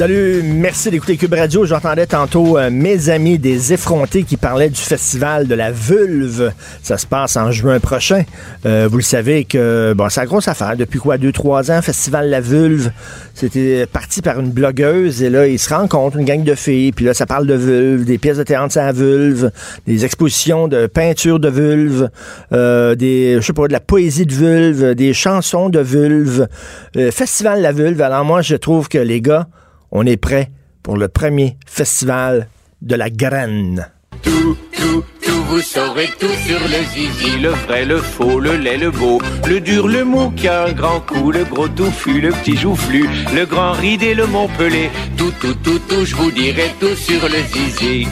Salut, merci d'écouter Cube Radio. J'entendais tantôt euh, mes amis des effrontés qui parlaient du festival de la vulve. Ça se passe en juin prochain. Euh, vous le savez que bon, c'est la grosse affaire. Depuis quoi, deux, trois ans, Festival La Vulve. C'était parti par une blogueuse et là, ils se rencontrent, une gang de filles, puis là, ça parle de vulve, des pièces de théâtre à la vulve, des expositions de peinture de vulve, euh, des, je sais pas, de la poésie de vulve, des chansons de vulve. Festival La Vulve. Alors moi, je trouve que les gars, on est prêt pour le premier festival de la graine. Tout, tout, tout, vous saurez tout sur le zizi, le vrai, le faux, le laid, le beau, le dur, le mou qui a un grand coup, le gros touffu, le petit joufflu, le grand ridé, le montpelé, tout, tout, tout, tout, je vous dirai tout sur le zizi.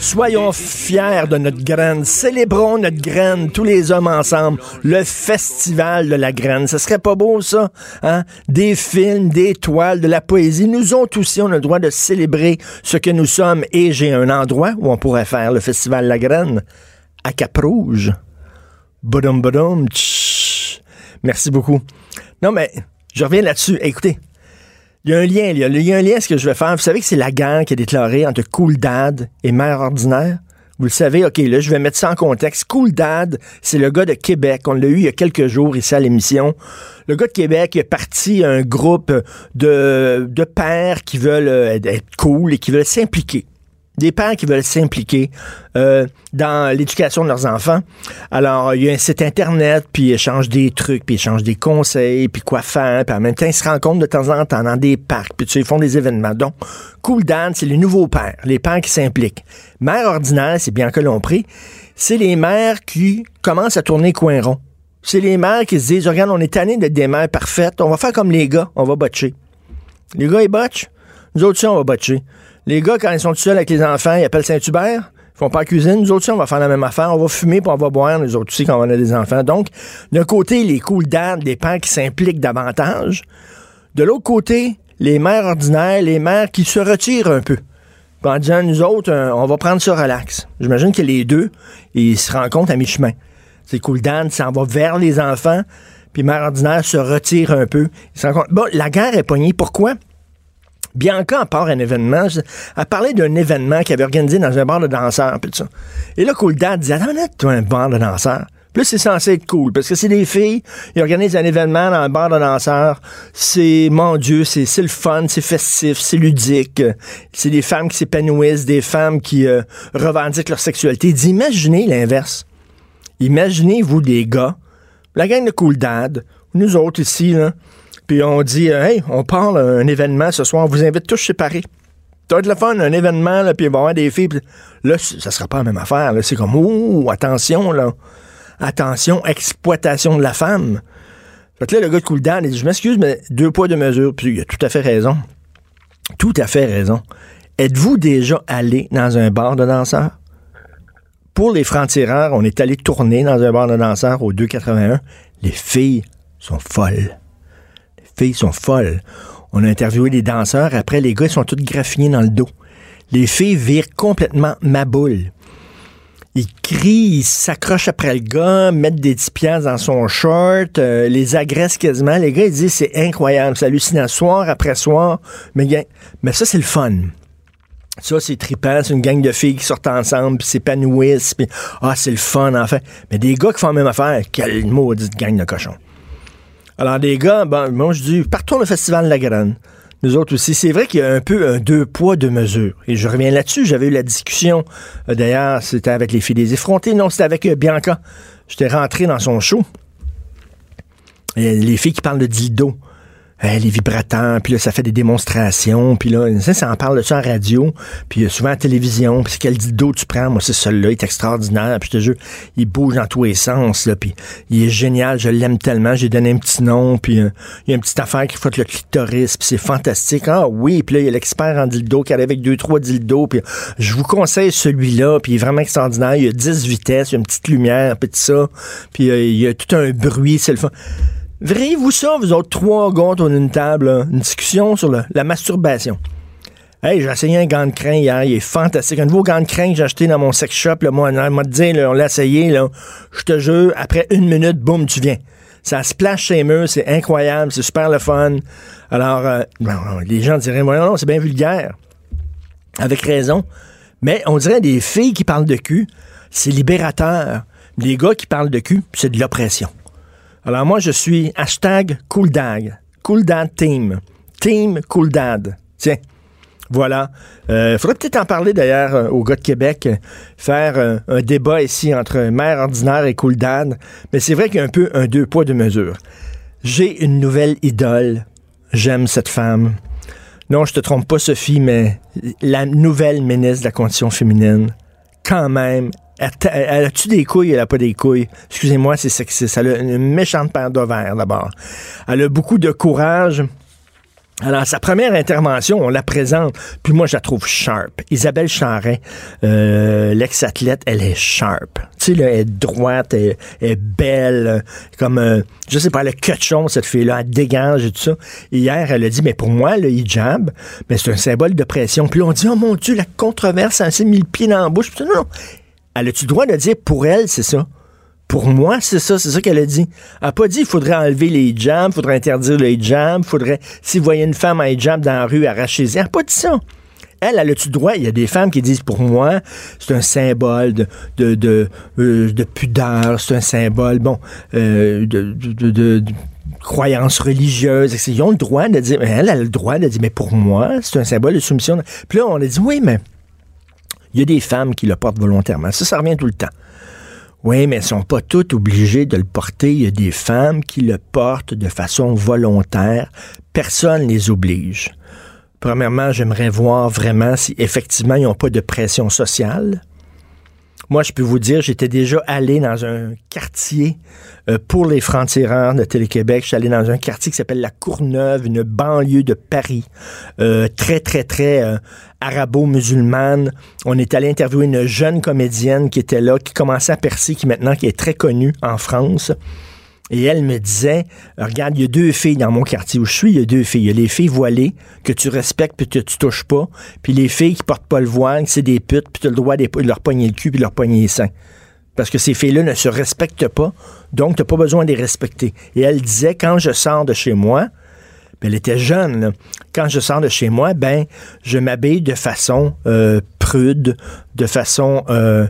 Soyons fiers de notre graine. Célébrons notre graine, tous les hommes ensemble. Le festival de la graine. Ce serait pas beau, ça? Hein? Des films, des toiles, de la poésie. Nous autres aussi, on a le droit de célébrer ce que nous sommes. Et j'ai un endroit où on pourrait faire le festival de la graine. À Cap-Rouge. Boudum, tch. Merci beaucoup. Non, mais je reviens là-dessus. Écoutez, il y a un lien, il y a, il y a un lien, ce que je vais faire. Vous savez que c'est la guerre qui a déclaré entre Cool Dad et Mère Ordinaire? Vous le savez, OK, là, je vais mettre ça en contexte. Cool Dad, c'est le gars de Québec. On l'a eu il y a quelques jours ici à l'émission. Le gars de Québec est parti un groupe de, de pères qui veulent euh, être cool et qui veulent s'impliquer des pères qui veulent s'impliquer euh, dans l'éducation de leurs enfants. Alors, il y a un site Internet, puis ils échangent des trucs, puis ils échangent des conseils, puis quoi faire, puis en même temps, ils se rencontrent de temps en temps dans des parcs, puis ils font des événements. Donc, Cool Dan, c'est les nouveaux pères, les pères qui s'impliquent. Mère ordinaire, c'est bien que l'on prie, c'est les mères qui commencent à tourner coin rond. C'est les mères qui se disent, regarde, on est tanné d'être des mères parfaites, on va faire comme les gars, on va botcher. Les gars, ils botchent, nous autres, on va botcher. Les gars, quand ils sont tout seuls avec les enfants, ils appellent Saint-Hubert. Ils font pas la cuisine. Nous autres, on va faire la même affaire. On va fumer puis on va boire, nous autres aussi, quand on a des enfants. Donc, d'un côté, les cool dads, les pères qui s'impliquent davantage. De l'autre côté, les mères ordinaires, les mères qui se retirent un peu. Puis en disant, nous autres, euh, on va prendre ça relax. J'imagine que les deux, ils se rencontrent à mi-chemin. C'est cool dad s'en va vers les enfants, puis mère ordinaire se retire un peu. Ils se rencontrent. Bon, la guerre est poignée. Pourquoi? Bianca, à part un événement, elle parlait d'un événement qu'elle avait organisé dans un bar de danseurs, puis. Et là, Cool Dad disait, attends, toi, un bar de danseurs. Plus c'est censé être cool, parce que c'est des filles, ils organisent un événement dans un bar de danseurs. C'est, mon Dieu, c'est, le fun, c'est festif, c'est ludique. C'est des femmes qui s'épanouissent, des femmes qui euh, revendiquent leur sexualité. Imaginez l'inverse. Imaginez, vous, des gars, la gang de Cool Dad, nous autres ici, là, puis on dit, euh, hey, on parle un événement ce soir, on vous invite tous séparés. Ça va être le fun, un événement, là, puis il va y avoir des filles. Là, ça sera pas la même affaire. C'est comme, oh, attention, là. Attention, exploitation de la femme. Fait là, le gars de Cool Dan, il dit, je m'excuse, mais deux poids, deux mesures. Puis il a tout à fait raison. Tout à fait raison. Êtes-vous déjà allé dans un bar de danseurs? Pour les francs-tireurs, on est allé tourner dans un bar de danseurs au 281. Les filles sont folles filles sont folles. On a interviewé des danseurs. Après, les gars, ils sont tous graffinés dans le dos. Les filles virent complètement ma boule. Ils crient, ils s'accrochent après le gars, mettent des petits pièces dans son short, euh, les agressent quasiment. Les gars, ils disent c'est incroyable, c'est hallucinant, soir après soir. Mais, ça, c'est le fun. Ça, c'est trippant, c'est une gang de filles qui sortent ensemble, puis s'épanouissent, puis ah, c'est le fun, en. Mais des gars qui font la même affaire, quelle maudite gang de cochons. Alors, des gars, bon, moi, je dis, partons le Festival de la Graine. Nous autres aussi. C'est vrai qu'il y a un peu un deux poids, deux mesures. Et je reviens là-dessus. J'avais eu la discussion. Euh, d'ailleurs, c'était avec les filles des effrontés. Non, c'était avec euh, Bianca. J'étais rentré dans son show. Les filles qui parlent de dildo. Hey, les vibrateurs, puis là, ça fait des démonstrations, puis là, ça, en parle de ça en radio, puis euh, souvent à télévision, puis quel dildo tu prends, moi, c'est celui-là, il est extraordinaire, puis je te jure, il bouge dans tous les sens, là, puis il est génial, je l'aime tellement, j'ai donné un petit nom, puis euh, il y a une petite affaire qui fait le clitoris, puis c'est fantastique, ah oui, puis là, il y a l'expert en dildo qui arrive avec deux, trois dildos, puis je vous conseille celui-là, puis il est vraiment extraordinaire, il y a 10 vitesses, il y a une petite lumière, puis tout ça, puis euh, il y a tout un bruit, c'est le fun. Verriez-vous ça, vous autres trois gars autour d'une table, une discussion sur la masturbation? Hey, j'ai essayé un gant de crin hier, il est fantastique. Un nouveau gant de crin que j'ai acheté dans mon sex shop, là, moi, m'a dit, on l'a essayé. Je te jure, après une minute, boum, tu viens. Ça splash chez murs, c'est incroyable, c'est super le fun. Alors, euh, les gens diraient, non, non, c'est bien vulgaire. Avec raison. Mais on dirait des filles qui parlent de cul, c'est libérateur. Les gars qui parlent de cul, c'est de l'oppression. Alors moi, je suis hashtag CoolDad. CoolDad Team. Team CoolDad. Tiens. Voilà. Il euh, faudrait peut-être en parler d'ailleurs euh, aux de Québec, faire euh, un débat ici entre mère ordinaire et CoolDad. Mais c'est vrai qu'il y a un peu un deux poids, deux mesures. J'ai une nouvelle idole. J'aime cette femme. Non, je te trompe pas, Sophie, mais la nouvelle ministre de la condition féminine, quand même, elle, a-tu des couilles? Elle a pas des couilles? Excusez-moi, c'est sexiste. Elle a une méchante paire d'ovaires, d'abord. Elle a beaucoup de courage. Alors, sa première intervention, on la présente, puis moi, je la trouve sharp. Isabelle Charret, euh, l'ex-athlète, elle est sharp. Tu sais, elle est droite, elle, est belle, comme, euh, je sais pas, elle a quechon, cette fille-là, elle dégage et tout ça. hier, elle a dit, mais pour moi, le hijab, mais c'est un symbole de pression. Puis on dit, oh mon Dieu, la controverse, elle s'est mis le pied dans la bouche. Puis, non, non, elle a-tu le droit de dire pour elle, c'est ça? Pour moi, c'est ça, c'est ça qu'elle a dit. Elle n'a pas dit qu'il faudrait enlever les hijabs, il faudrait interdire les hijabs, faudrait, si vous voyez une femme en hijab dans la rue, arracher Elle n'a pas dit ça. Elle, elle a-tu droit? Il y a des femmes qui disent, pour moi, c'est un symbole de, de, euh, pudeur, c'est un symbole, bon, euh, de, de, de croyances religieuses. Ils ont le droit de dire, elle, elle a le droit de dire, mais pour moi, c'est un symbole de soumission. Puis là, on a dit, oui, mais il y a des femmes qui le portent volontairement. Ça, ça revient tout le temps. Oui, mais elles sont pas toutes obligées de le porter. Il y a des femmes qui le portent de façon volontaire. Personne ne les oblige. Premièrement, j'aimerais voir vraiment si effectivement ils n'ont pas de pression sociale. Moi, je peux vous dire, j'étais déjà allé dans un quartier euh, pour les francs-tireurs de Télé-Québec. Je suis allé dans un quartier qui s'appelle la Courneuve, une banlieue de Paris, euh, très, très, très euh, arabo-musulmane. On est allé interviewer une jeune comédienne qui était là, qui commençait à percer, qui maintenant qui est très connue en France. Et elle me disait, regarde, il y a deux filles dans mon quartier où je suis, il y a deux filles. Il y a les filles voilées que tu respectes puis que tu touches pas, puis les filles qui portent pas le voile, c'est des putes, puis tu as le droit de leur pogner le cul puis leur pogner les seins. Parce que ces filles-là ne se respectent pas, donc tu pas besoin de les respecter. Et elle disait, quand je sors de chez moi, ben, elle était jeune, quand je sors de chez moi, ben je m'habille de façon euh, prude, de façon, euh,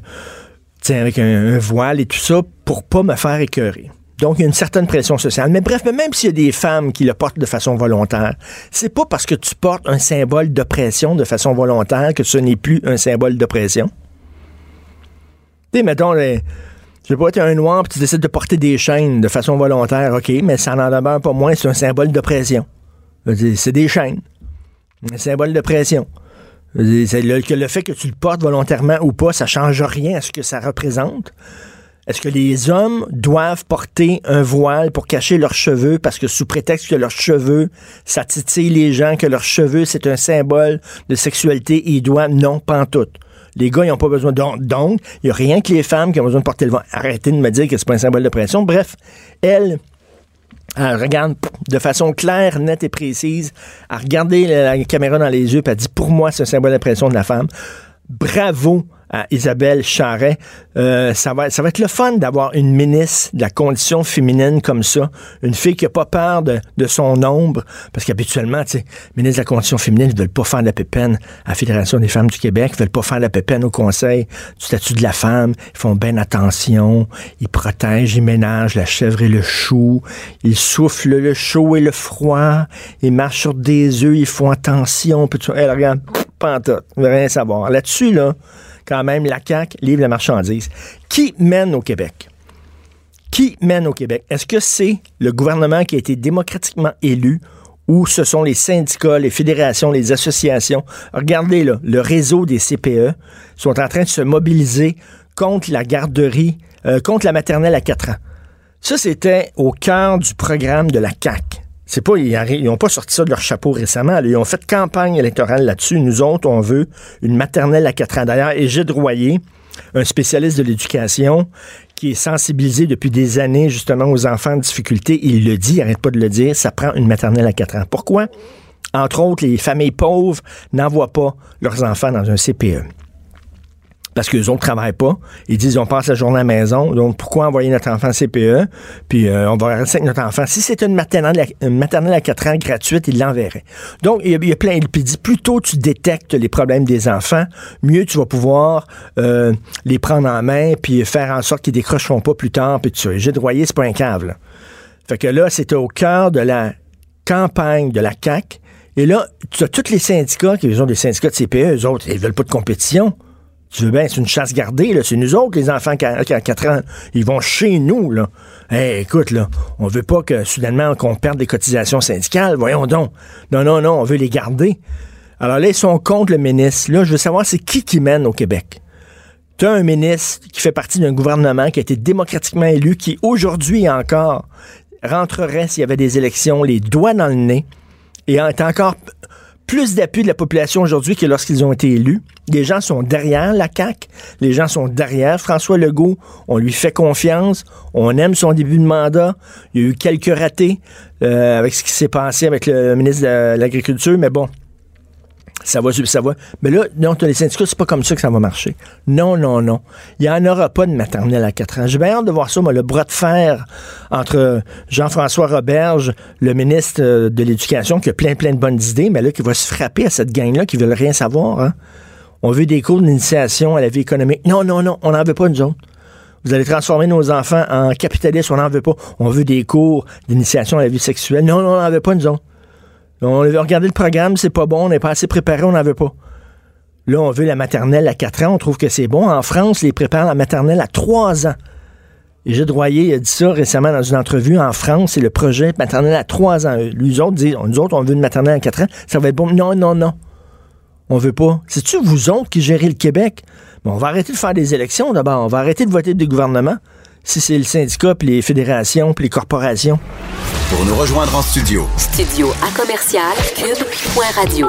avec un, voile et tout ça, pour pas me faire écœurer. Donc, il y a une certaine pression sociale. Mais bref, même s'il y a des femmes qui le portent de façon volontaire, c'est pas parce que tu portes un symbole d'oppression de façon volontaire que ce n'est plus un symbole d'oppression. Tu sais, mettons, les, je sais pas, tu un noir puis tu décides de porter des chaînes de façon volontaire, OK, mais ça n'en demeure pas moins, c'est un symbole d'oppression. C'est des chaînes. Un symbole de pression. Le, le fait que tu le portes volontairement ou pas, ça change rien à ce que ça représente. Est-ce que les hommes doivent porter un voile pour cacher leurs cheveux? Parce que sous prétexte que leurs cheveux, ça titille les gens, que leurs cheveux, c'est un symbole de sexualité, ils doivent, non, pas en tout. Les gars, ils n'ont pas besoin. Donc, donc il n'y a rien que les femmes qui ont besoin de porter le voile. Arrêtez de me dire que c'est pas un symbole de pression. Bref, elle, elle regarde de façon claire, nette et précise, à regarder la, caméra dans les yeux, puis elle dit, pour moi, c'est un symbole de pression de la femme. Bravo à Isabelle Charret. Euh, ça, va, ça va être le fun d'avoir une ministre de la condition féminine comme ça, une fille qui n'a pas peur de, de son ombre, parce qu'habituellement, tu sais, ministre de la condition féminine, ils veulent pas faire de la pépine à la Fédération des femmes du Québec, ils veulent pas faire de la pépine au Conseil du statut de la femme, ils font bien attention, ils protègent, ils ménagent la chèvre et le chou, ils soufflent le chaud et le froid, ils marchent sur des œufs, ils font attention, puis tu, elle regarde, pas en tout, rien savoir. Là-dessus, là, quand même, la CAQ livre la marchandise. Qui mène au Québec? Qui mène au Québec? Est-ce que c'est le gouvernement qui a été démocratiquement élu où ce sont les syndicats, les fédérations, les associations? Regardez là, le réseau des CPE sont en train de se mobiliser contre la garderie, euh, contre la maternelle à 4 ans. Ça, c'était au cœur du programme de la CAC. C'est pas, ils n'ont pas sorti ça de leur chapeau récemment. Ils ont fait campagne électorale là-dessus. Nous autres, on veut une maternelle à 4 ans. D'ailleurs, Égide Royer, un spécialiste de l'éducation qui est sensibilisé depuis des années justement aux enfants en difficulté, il le dit, il n'arrête pas de le dire, ça prend une maternelle à 4 ans. Pourquoi? Entre autres, les familles pauvres n'envoient pas leurs enfants dans un CPE parce qu'ils autres travaillent pas. Ils disent on passe la journée à la maison, donc pourquoi envoyer notre enfant CPE, puis euh, on va rester avec notre enfant. Si c'est une maternelle, une maternelle à 4 ans gratuite, ils l'enverraient. Donc, il y, a, plein, il dit, plus tôt tu détectes les problèmes des enfants, mieux tu vas pouvoir euh, les prendre en main, puis faire en sorte qu'ils décrocheront pas plus tard, puis tu J'ai droyé, c'est pas un cave, Fait que là, c'était au cœur de la campagne de la CAQ. Et là, tu as tous les syndicats, qui ont des syndicats de CPE, eux autres, ils veulent pas de compétition. Tu veux bien, c'est une chasse gardée, là. C'est nous autres, les enfants qui ont 4 ans. Ils vont chez nous, là. Hey, écoute, là, on veut pas que soudainement qu'on perde des cotisations syndicales. Voyons donc. Non, non, non, on veut les garder. Alors là, ils sont contre le ministre. Là, je veux savoir, c'est qui qui mène au Québec? Tu as un ministre qui fait partie d'un gouvernement qui a été démocratiquement élu, qui aujourd'hui encore rentrerait s'il y avait des élections les doigts dans le nez et est encore plus d'appui de la population aujourd'hui que lorsqu'ils ont été élus. Les gens sont derrière la CAQ. Les gens sont derrière François Legault. On lui fait confiance. On aime son début de mandat. Il y a eu quelques ratés euh, avec ce qui s'est passé avec le ministre de l'Agriculture, mais bon, ça va, ça va. Mais là, non, les syndicats, c'est pas comme ça que ça va marcher. Non, non, non. Il n'y en aura pas de maternelle à 4 ans. J'ai bien hâte de voir ça, moi, le bras de fer entre Jean-François Roberge, le ministre euh, de l'Éducation, qui a plein, plein de bonnes idées, mais là, qui va se frapper à cette gang-là, qui veulent rien savoir. Hein. On veut des cours d'initiation à la vie économique. Non, non, non, on n'en veut pas, nous autres. Vous allez transformer nos enfants en capitalistes, on n'en veut pas. On veut des cours d'initiation à la vie sexuelle. Non, non, on n'en veut pas, nous autres. On veut regarder le programme, c'est pas bon, on n'est pas assez préparé, on n'en veut pas. Là, on veut la maternelle à 4 ans, on trouve que c'est bon. En France, les préparent la maternelle à 3 ans. Et Gilles Royer a dit ça récemment dans une entrevue. En France, c'est le projet maternelle à 3 ans. Les autres disent, nous autres, on veut une maternelle à 4 ans. Ça va être bon. Non, non, non. On veut pas. C'est-tu vous autres qui gérez le Québec? on va arrêter de faire des élections d'abord. On va arrêter de voter des gouvernements si c'est le syndicat, puis les fédérations, puis les corporations. Pour nous rejoindre en studio. Studio à commercial cube.radio.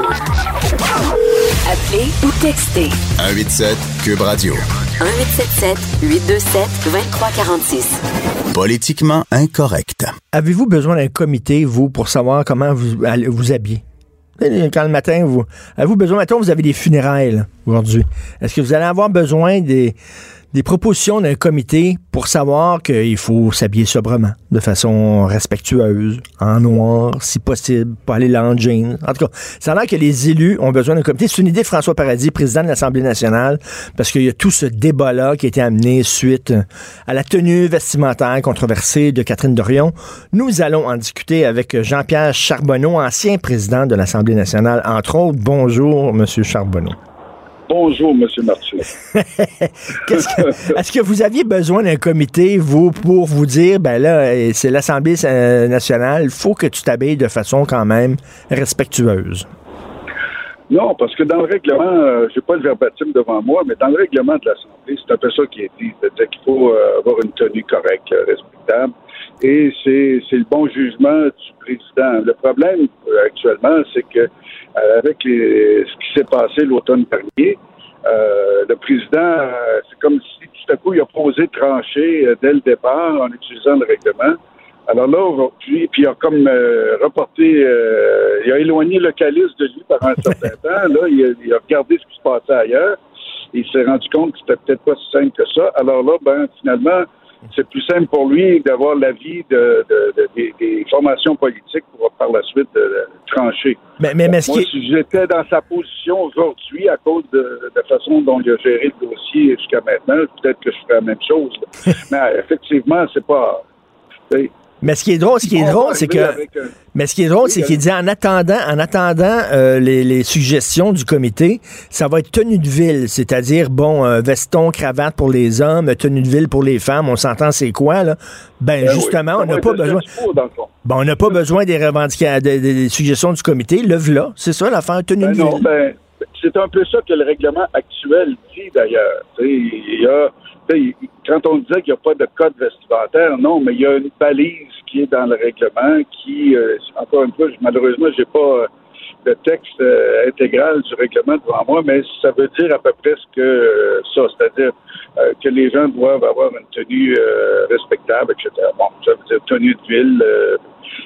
Appelez ou textez. 187 cube radio. 1877 827 2346. Politiquement incorrect. Avez-vous besoin d'un comité, vous, pour savoir comment vous vous habillez? Quand le matin, vous avez-vous besoin, maintenant vous avez des funérailles aujourd'hui. Est-ce que vous allez avoir besoin des des propositions d'un comité pour savoir qu'il faut s'habiller sobrement, de façon respectueuse, en noir, si possible, pas aller là en jeans. En tout cas, ça a que les élus ont besoin d'un comité. C'est une idée de François Paradis, président de l'Assemblée nationale, parce qu'il y a tout ce débat-là qui a été amené suite à la tenue vestimentaire controversée de Catherine Dorion. Nous allons en discuter avec Jean-Pierre Charbonneau, ancien président de l'Assemblée nationale, entre autres. Bonjour, Monsieur Charbonneau. Bonjour, M. Martin. Est-ce que vous aviez besoin d'un comité, vous, pour vous dire, ben là, c'est l'Assemblée nationale, il faut que tu t'habilles de façon quand même respectueuse? Non, parce que dans le règlement, euh, je n'ai pas le verbatim devant moi, mais dans le règlement de l'Assemblée, c'est un peu ça qui est dit, c'est-à-dire qu'il faut euh, avoir une tenue correcte, euh, respectable, et c'est le bon jugement du président. Le problème actuellement, c'est que avec ce qui s'est passé l'automne dernier, euh, le président, euh, c'est comme si tout à coup il a posé trancher euh, dès le départ en utilisant le règlement. Alors là, aujourd'hui, puis il a comme reporté, il a éloigné le calice de lui par un certain temps. Là, il a, il a, regardé ce qui se passait ailleurs. Il s'est rendu compte que c'était peut-être pas si simple que ça. Alors là, ben finalement, c'est plus simple pour lui d'avoir l'avis de, des, formations politiques pour par la suite trancher. Mais, mais, Moi, si j'étais dans sa position aujourd'hui à cause de, la façon dont il a géré le dossier jusqu'à maintenant, peut-être que je ferais la même chose. mais effectivement, c'est pas. Mais ce qui est drôle, ce qui est drôle, c'est que. avec un- Mais ce qui est drôle, c'est qu'il dit en attendant, en attendant euh, les, les suggestions du comité, ça va être tenue de ville, c'est-à-dire bon euh, veston, cravate pour les hommes, tenue de ville pour les femmes. On s'entend c'est quoi là? Ben, Ben justement, on n'a pas besoin. statu quo, dans le fond. Bon, on n'a pas besoin des revendications, des, des- suggestions du comité. Le là, c'est ça l'affaire tenue Ben de non, ville. ben, c'est un peu ça que le règlement actuel dit d'ailleurs. Il y a, quand on disait qu'il n'y a pas de code vestimentaire, non, mais il y a une balise qui est dans le règlement qui, euh, encore une fois, malheureusement, j'ai pas euh, le texte euh, intégral du règlement devant moi, mais ça veut dire à peu près ce que ça, c'est-à-dire que les gens doivent avoir une tenue respectable, etc. Bon, ça veut dire tenue de ville.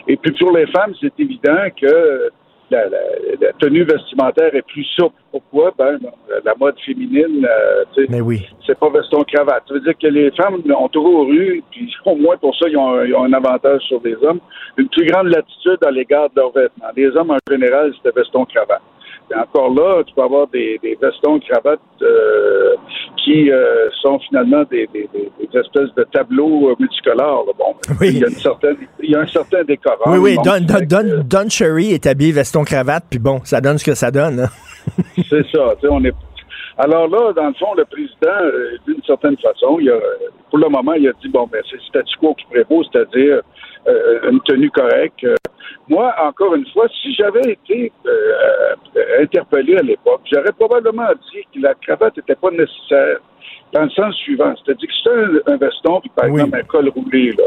et puis pour les femmes, c'est évident que la, la- la tenue vestimentaire est plus souple. Pourquoi? Ben, la- mode féminine, euh, tu sais, Mais oui. c'est pas veston-cravate. Ça veut dire que les femmes ont toujours eu, puis au moins pour ça, ils ont, ils ont un avantage sur les hommes, une plus grande latitude à l'égard de leurs vêtements. Les hommes, en général, c'était veston-cravate. Encore là, tu peux avoir des, des vestons-cravates euh, qui euh, sont finalement des, des- des- des espèces de tableaux euh, multicolores. là. Bon, Oui. il y a une certaine, il y a un certain décorum. oui, oui, Bon, Don, Don, Don, Cherry est habillé veston cravate, puis bon, ça donne ce que ça donne. hein. C'est ça. tu sais, On est... Alors là, dans le fond, le président, d'une certaine façon, il a, pour le moment, il a dit bon, ben c'est le statu quo qui prévaut, c'est-à-dire une tenue correcte. Euh, moi, encore une fois, si j'avais été euh, euh, interpellé à l'époque, j'aurais probablement dit que la cravate n'était pas nécessaire dans le sens suivant, c'est-à-dire que c'est un, un veston, puis par Oui. exemple un col roulé, là,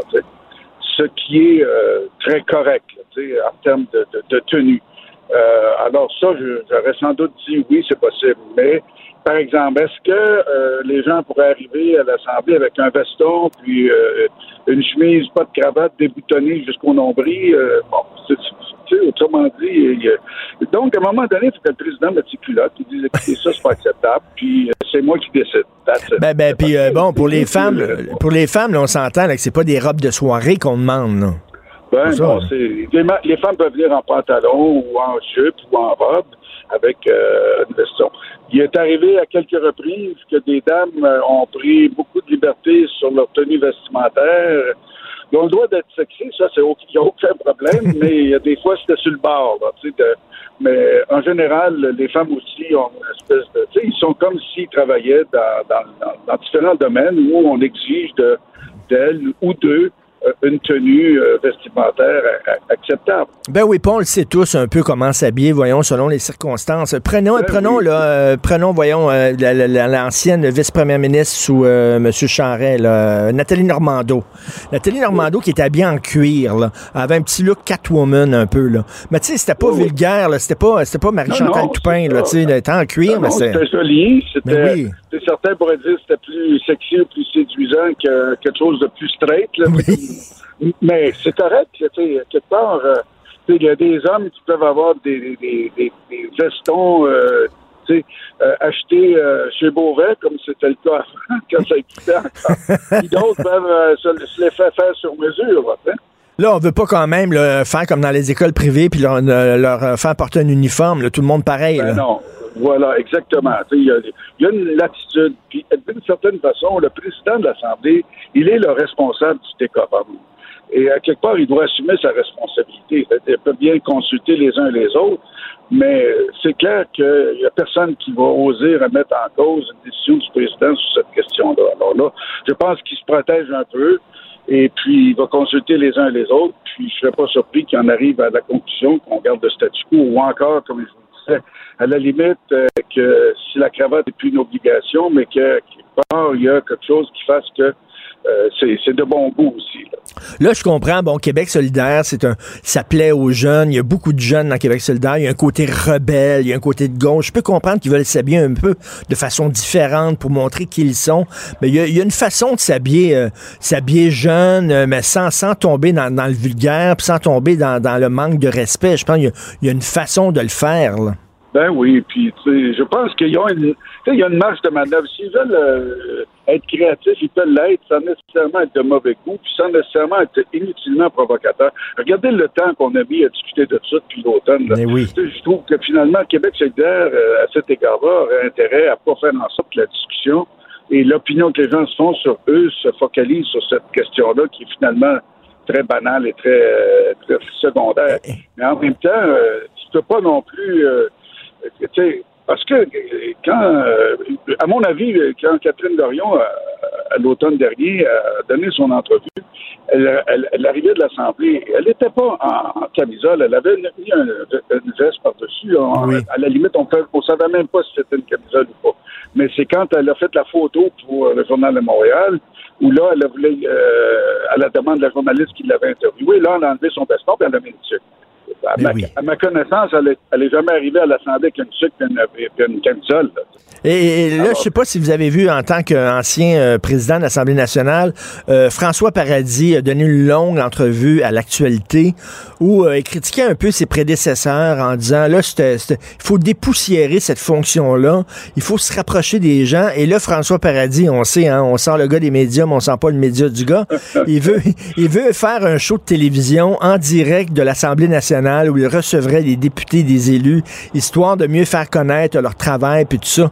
ce qui est euh, très correct là, en termes de, de- de tenue. Euh, alors ça, j'aurais sans doute dit oui, c'est possible. Mais, par exemple, est-ce que euh, les gens pourraient arriver à l'Assemblée avec un veston, puis euh, une chemise, pas de cravate, déboutonnée jusqu'au nombril? Euh, bon, c'est- autrement dit, donc, à un moment donné, il faut que le président mette ses culottes, il dise, écoutez, ça, c'est pas acceptable, puis c'est moi qui décide. Ben, ben, puis euh, bon, pour les femmes, pour les femmes, là, on s'entend là, que c'est pas des robes de soirée qu'on demande. là. Ben C'est c'est les, les femmes peuvent venir en pantalon ou en jupe ou en robe avec euh, une veston. Il est arrivé à quelques reprises que des dames euh, ont pris beaucoup de liberté sur leur tenue vestimentaire. Ils ont le droit d'être sexy, ça, c'est aucun, y a aucun problème, mais il y a des fois, c'était sur le bord, là, de- mais en général, les femmes aussi ont une espèce de, ils sont comme s'ils travaillaient dans, dans, dans- dans différents domaines où on exige de, d'elles ou d'eux euh, une tenue euh, vestimentaire a- a- acceptable. Ben oui, puis on le sait tous un peu comment s'habiller, voyons, selon les circonstances. Prenons, Ben prenons oui. là, euh, prenons, voyons, euh, la- la- la- l'ancienne vice-première ministre sous euh, M. Charret, là, euh, Nathalie Normando. Nathalie Normando qui était habillée en cuir, là, avait un petit look Catwoman un peu, là. Mais tu sais, c'était pas Oui, oui. vulgaire, c'était pas, c'était pas Marie-Chantal Toupin, là, tu sais, elle était en cuir, mais c'était joli, c'était. Oui. tu sais, Certains pourraient dire que c'était plus sexy ou plus séduisant que quelque chose de plus straight. là. Mais c'est correct, tu sais, quelque part. euh, il y a des hommes qui peuvent avoir des, des, des, des- des vestons euh, tu sais, euh, achetés chez Beauvais, comme c'était le cas avant, quand ça existait encore. Puis d'autres peuvent se, se les faire faire sur mesure. là, on veut pas quand même là, faire comme dans les écoles privées puis leur, leur, leur faire porter un uniforme, là, tout le monde pareil. Ben là. non. Voilà, exactement. Il y, a, une latitude. Puis, d'une certaine façon, le président de l'Assemblée, il est le responsable du décorum. Et à quelque part, il doit assumer sa responsabilité. Il peut bien consulter les uns les autres, mais c'est clair qu'il n'y a personne qui va oser remettre en cause une décision du président sur cette question-là. Alors là, je pense qu'il se protège un peu. Et puis, il va consulter les uns les autres. Puis, je ne serais pas surpris qu'il en arrive à la conclusion qu'on garde le statu quo ou encore, comme je vous à la limite, euh, que si la cravate n'est plus une obligation, mais que quelque part, il y a quelque chose qui fasse que euh, c'est de bon goût aussi. là. Je comprends, bon, Québec solidaire, c'est un, ça plaît aux jeunes. Il y a beaucoup de jeunes dans Québec solidaire. Il y a un côté rebelle, il y a un côté de gauche. Je peux comprendre qu'ils veulent s'habiller un peu de façon différente pour montrer qui ils sont. Mais il y a, une façon de s'habiller, euh, s'habiller jeune, euh, mais sans, tomber dans, le vulgaire, sans tomber dans, le manque de respect. Je pense qu'il y a, une façon de le faire. Ben oui, puis tu sais, je pense qu'il y a une, y a une marge de manœuvre. S'ils veulent euh, être créatifs, ils peuvent l'être sans nécessairement être de mauvais goût, puis sans nécessairement être inutilement provocateur. Regardez le temps qu'on a mis à discuter de ça depuis l'automne. oui. Je trouve que finalement, Québec solidaire, euh, à cet égard-là, aurait intérêt à pas faire en sorte que la discussion et l'opinion que les gens se font sur eux se focalisent sur cette question-là qui est finalement très banal et très, euh, très secondaire. Mais en même temps, euh, tu peux pas non plus, parce que euh, quand, euh, à mon avis, quand Catherine Dorion, euh, à l'automne dernier, a donné son entrevue, elle, elle- elle arrivait de l'Assemblée. Elle n'était pas en, en camisole. Elle avait mis un- une veste par-dessus. Oui. À la limite, on ne savait même pas si c'était une camisole ou pas. Mais c'est quand elle a fait la photo pour le Journal de Montréal, où là, elle a voulu, euh, à la demande de la journaliste qui l'avait interviewée, là, elle a enlevé son veston et elle a mis une sucre. À, Mais ma, oui. à ma connaissance, elle n'est jamais arrivée à l'Assemblée avec une sucre et une, et une camisole. là. Et, et là, je sais pas si vous avez vu en tant qu'ancien euh, président de l'Assemblée nationale, euh, François Paradis a donné une longue entrevue à l'actualité où euh, il critiquait un peu ses prédécesseurs en disant là, il faut dépoussiérer cette fonction-là, il faut se rapprocher des gens. Et là, François Paradis, on sait, hein, on sent le gars des médias, mais on sent pas le média du gars. Il veut, il veut faire un show de télévision en direct de l'Assemblée nationale où il recevrait les députés, des élus, histoire de mieux faire connaître leur travail puis tout ça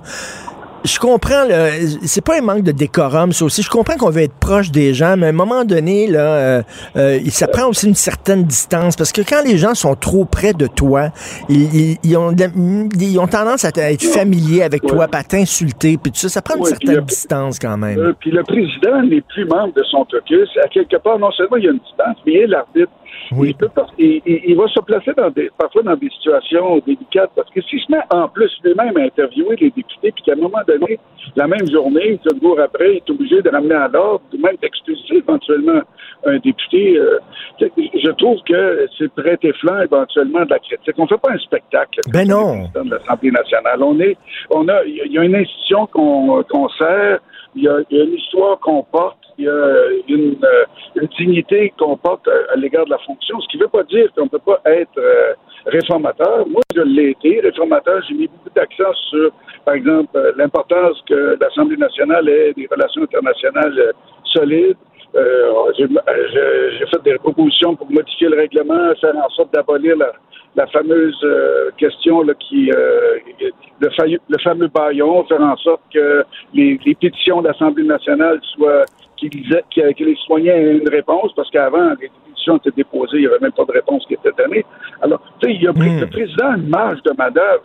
je comprends, là, c'est pas un manque de décorum, ça aussi. Je comprends qu'on veut être proche des gens, mais à un moment donné, là, euh, euh, ça prend aussi une certaine distance. Parce que quand les gens sont trop près de toi, ils, ils- ils ont, ils tendance à être familiers avec toi, puis à t'insulter, puis tout ça. Ça prend une Ouais, certaine le- distance quand même. Euh, puis le président n'est plus membre de son caucus. À quelque part, non seulement il y a une distance, mais il est l'arbitre. Oui. Il, peut pas- il- il- il va se placer dans des, parfois dans des situations délicates parce que s'il se met en plus lui-même à interviewer les députés, puis qu'à un moment donné, la même journée, deux jours après, il est obligé de ramener à l'ordre, ou même d'expulser éventuellement un député, euh, je trouve que c'est prêter flanc éventuellement de la critique. On fait pas un spectacle. Ben non. de l'Assemblée nationale. On est, on a, il y a une institution qu'on qu'on sert, il y, a, il y a une histoire qu'on porte, il y a une, euh, dignité qu'on porte à, l'égard de la fonction, ce qui ne veut pas dire qu'on ne peut pas être euh, réformateur. Moi, je l'ai été, réformateur. J'ai mis beaucoup d'accent sur, par exemple, euh, l'importance que l'Assemblée nationale ait des relations internationales solides. J'ai fait des propositions pour modifier le règlement, faire en sorte d'abolir la, la fameuse euh, question là, qui euh, le, le fameux baillon, faire en sorte que les, les pétitions de l'Assemblée nationale soient qu'ils aient- que, que les citoyens aient une réponse, parce qu'avant, les pétitions étaient déposées, il n'y avait même pas de réponse qui était donnée. Alors, tu sais, il y a pris- le président a une marge de manœuvre.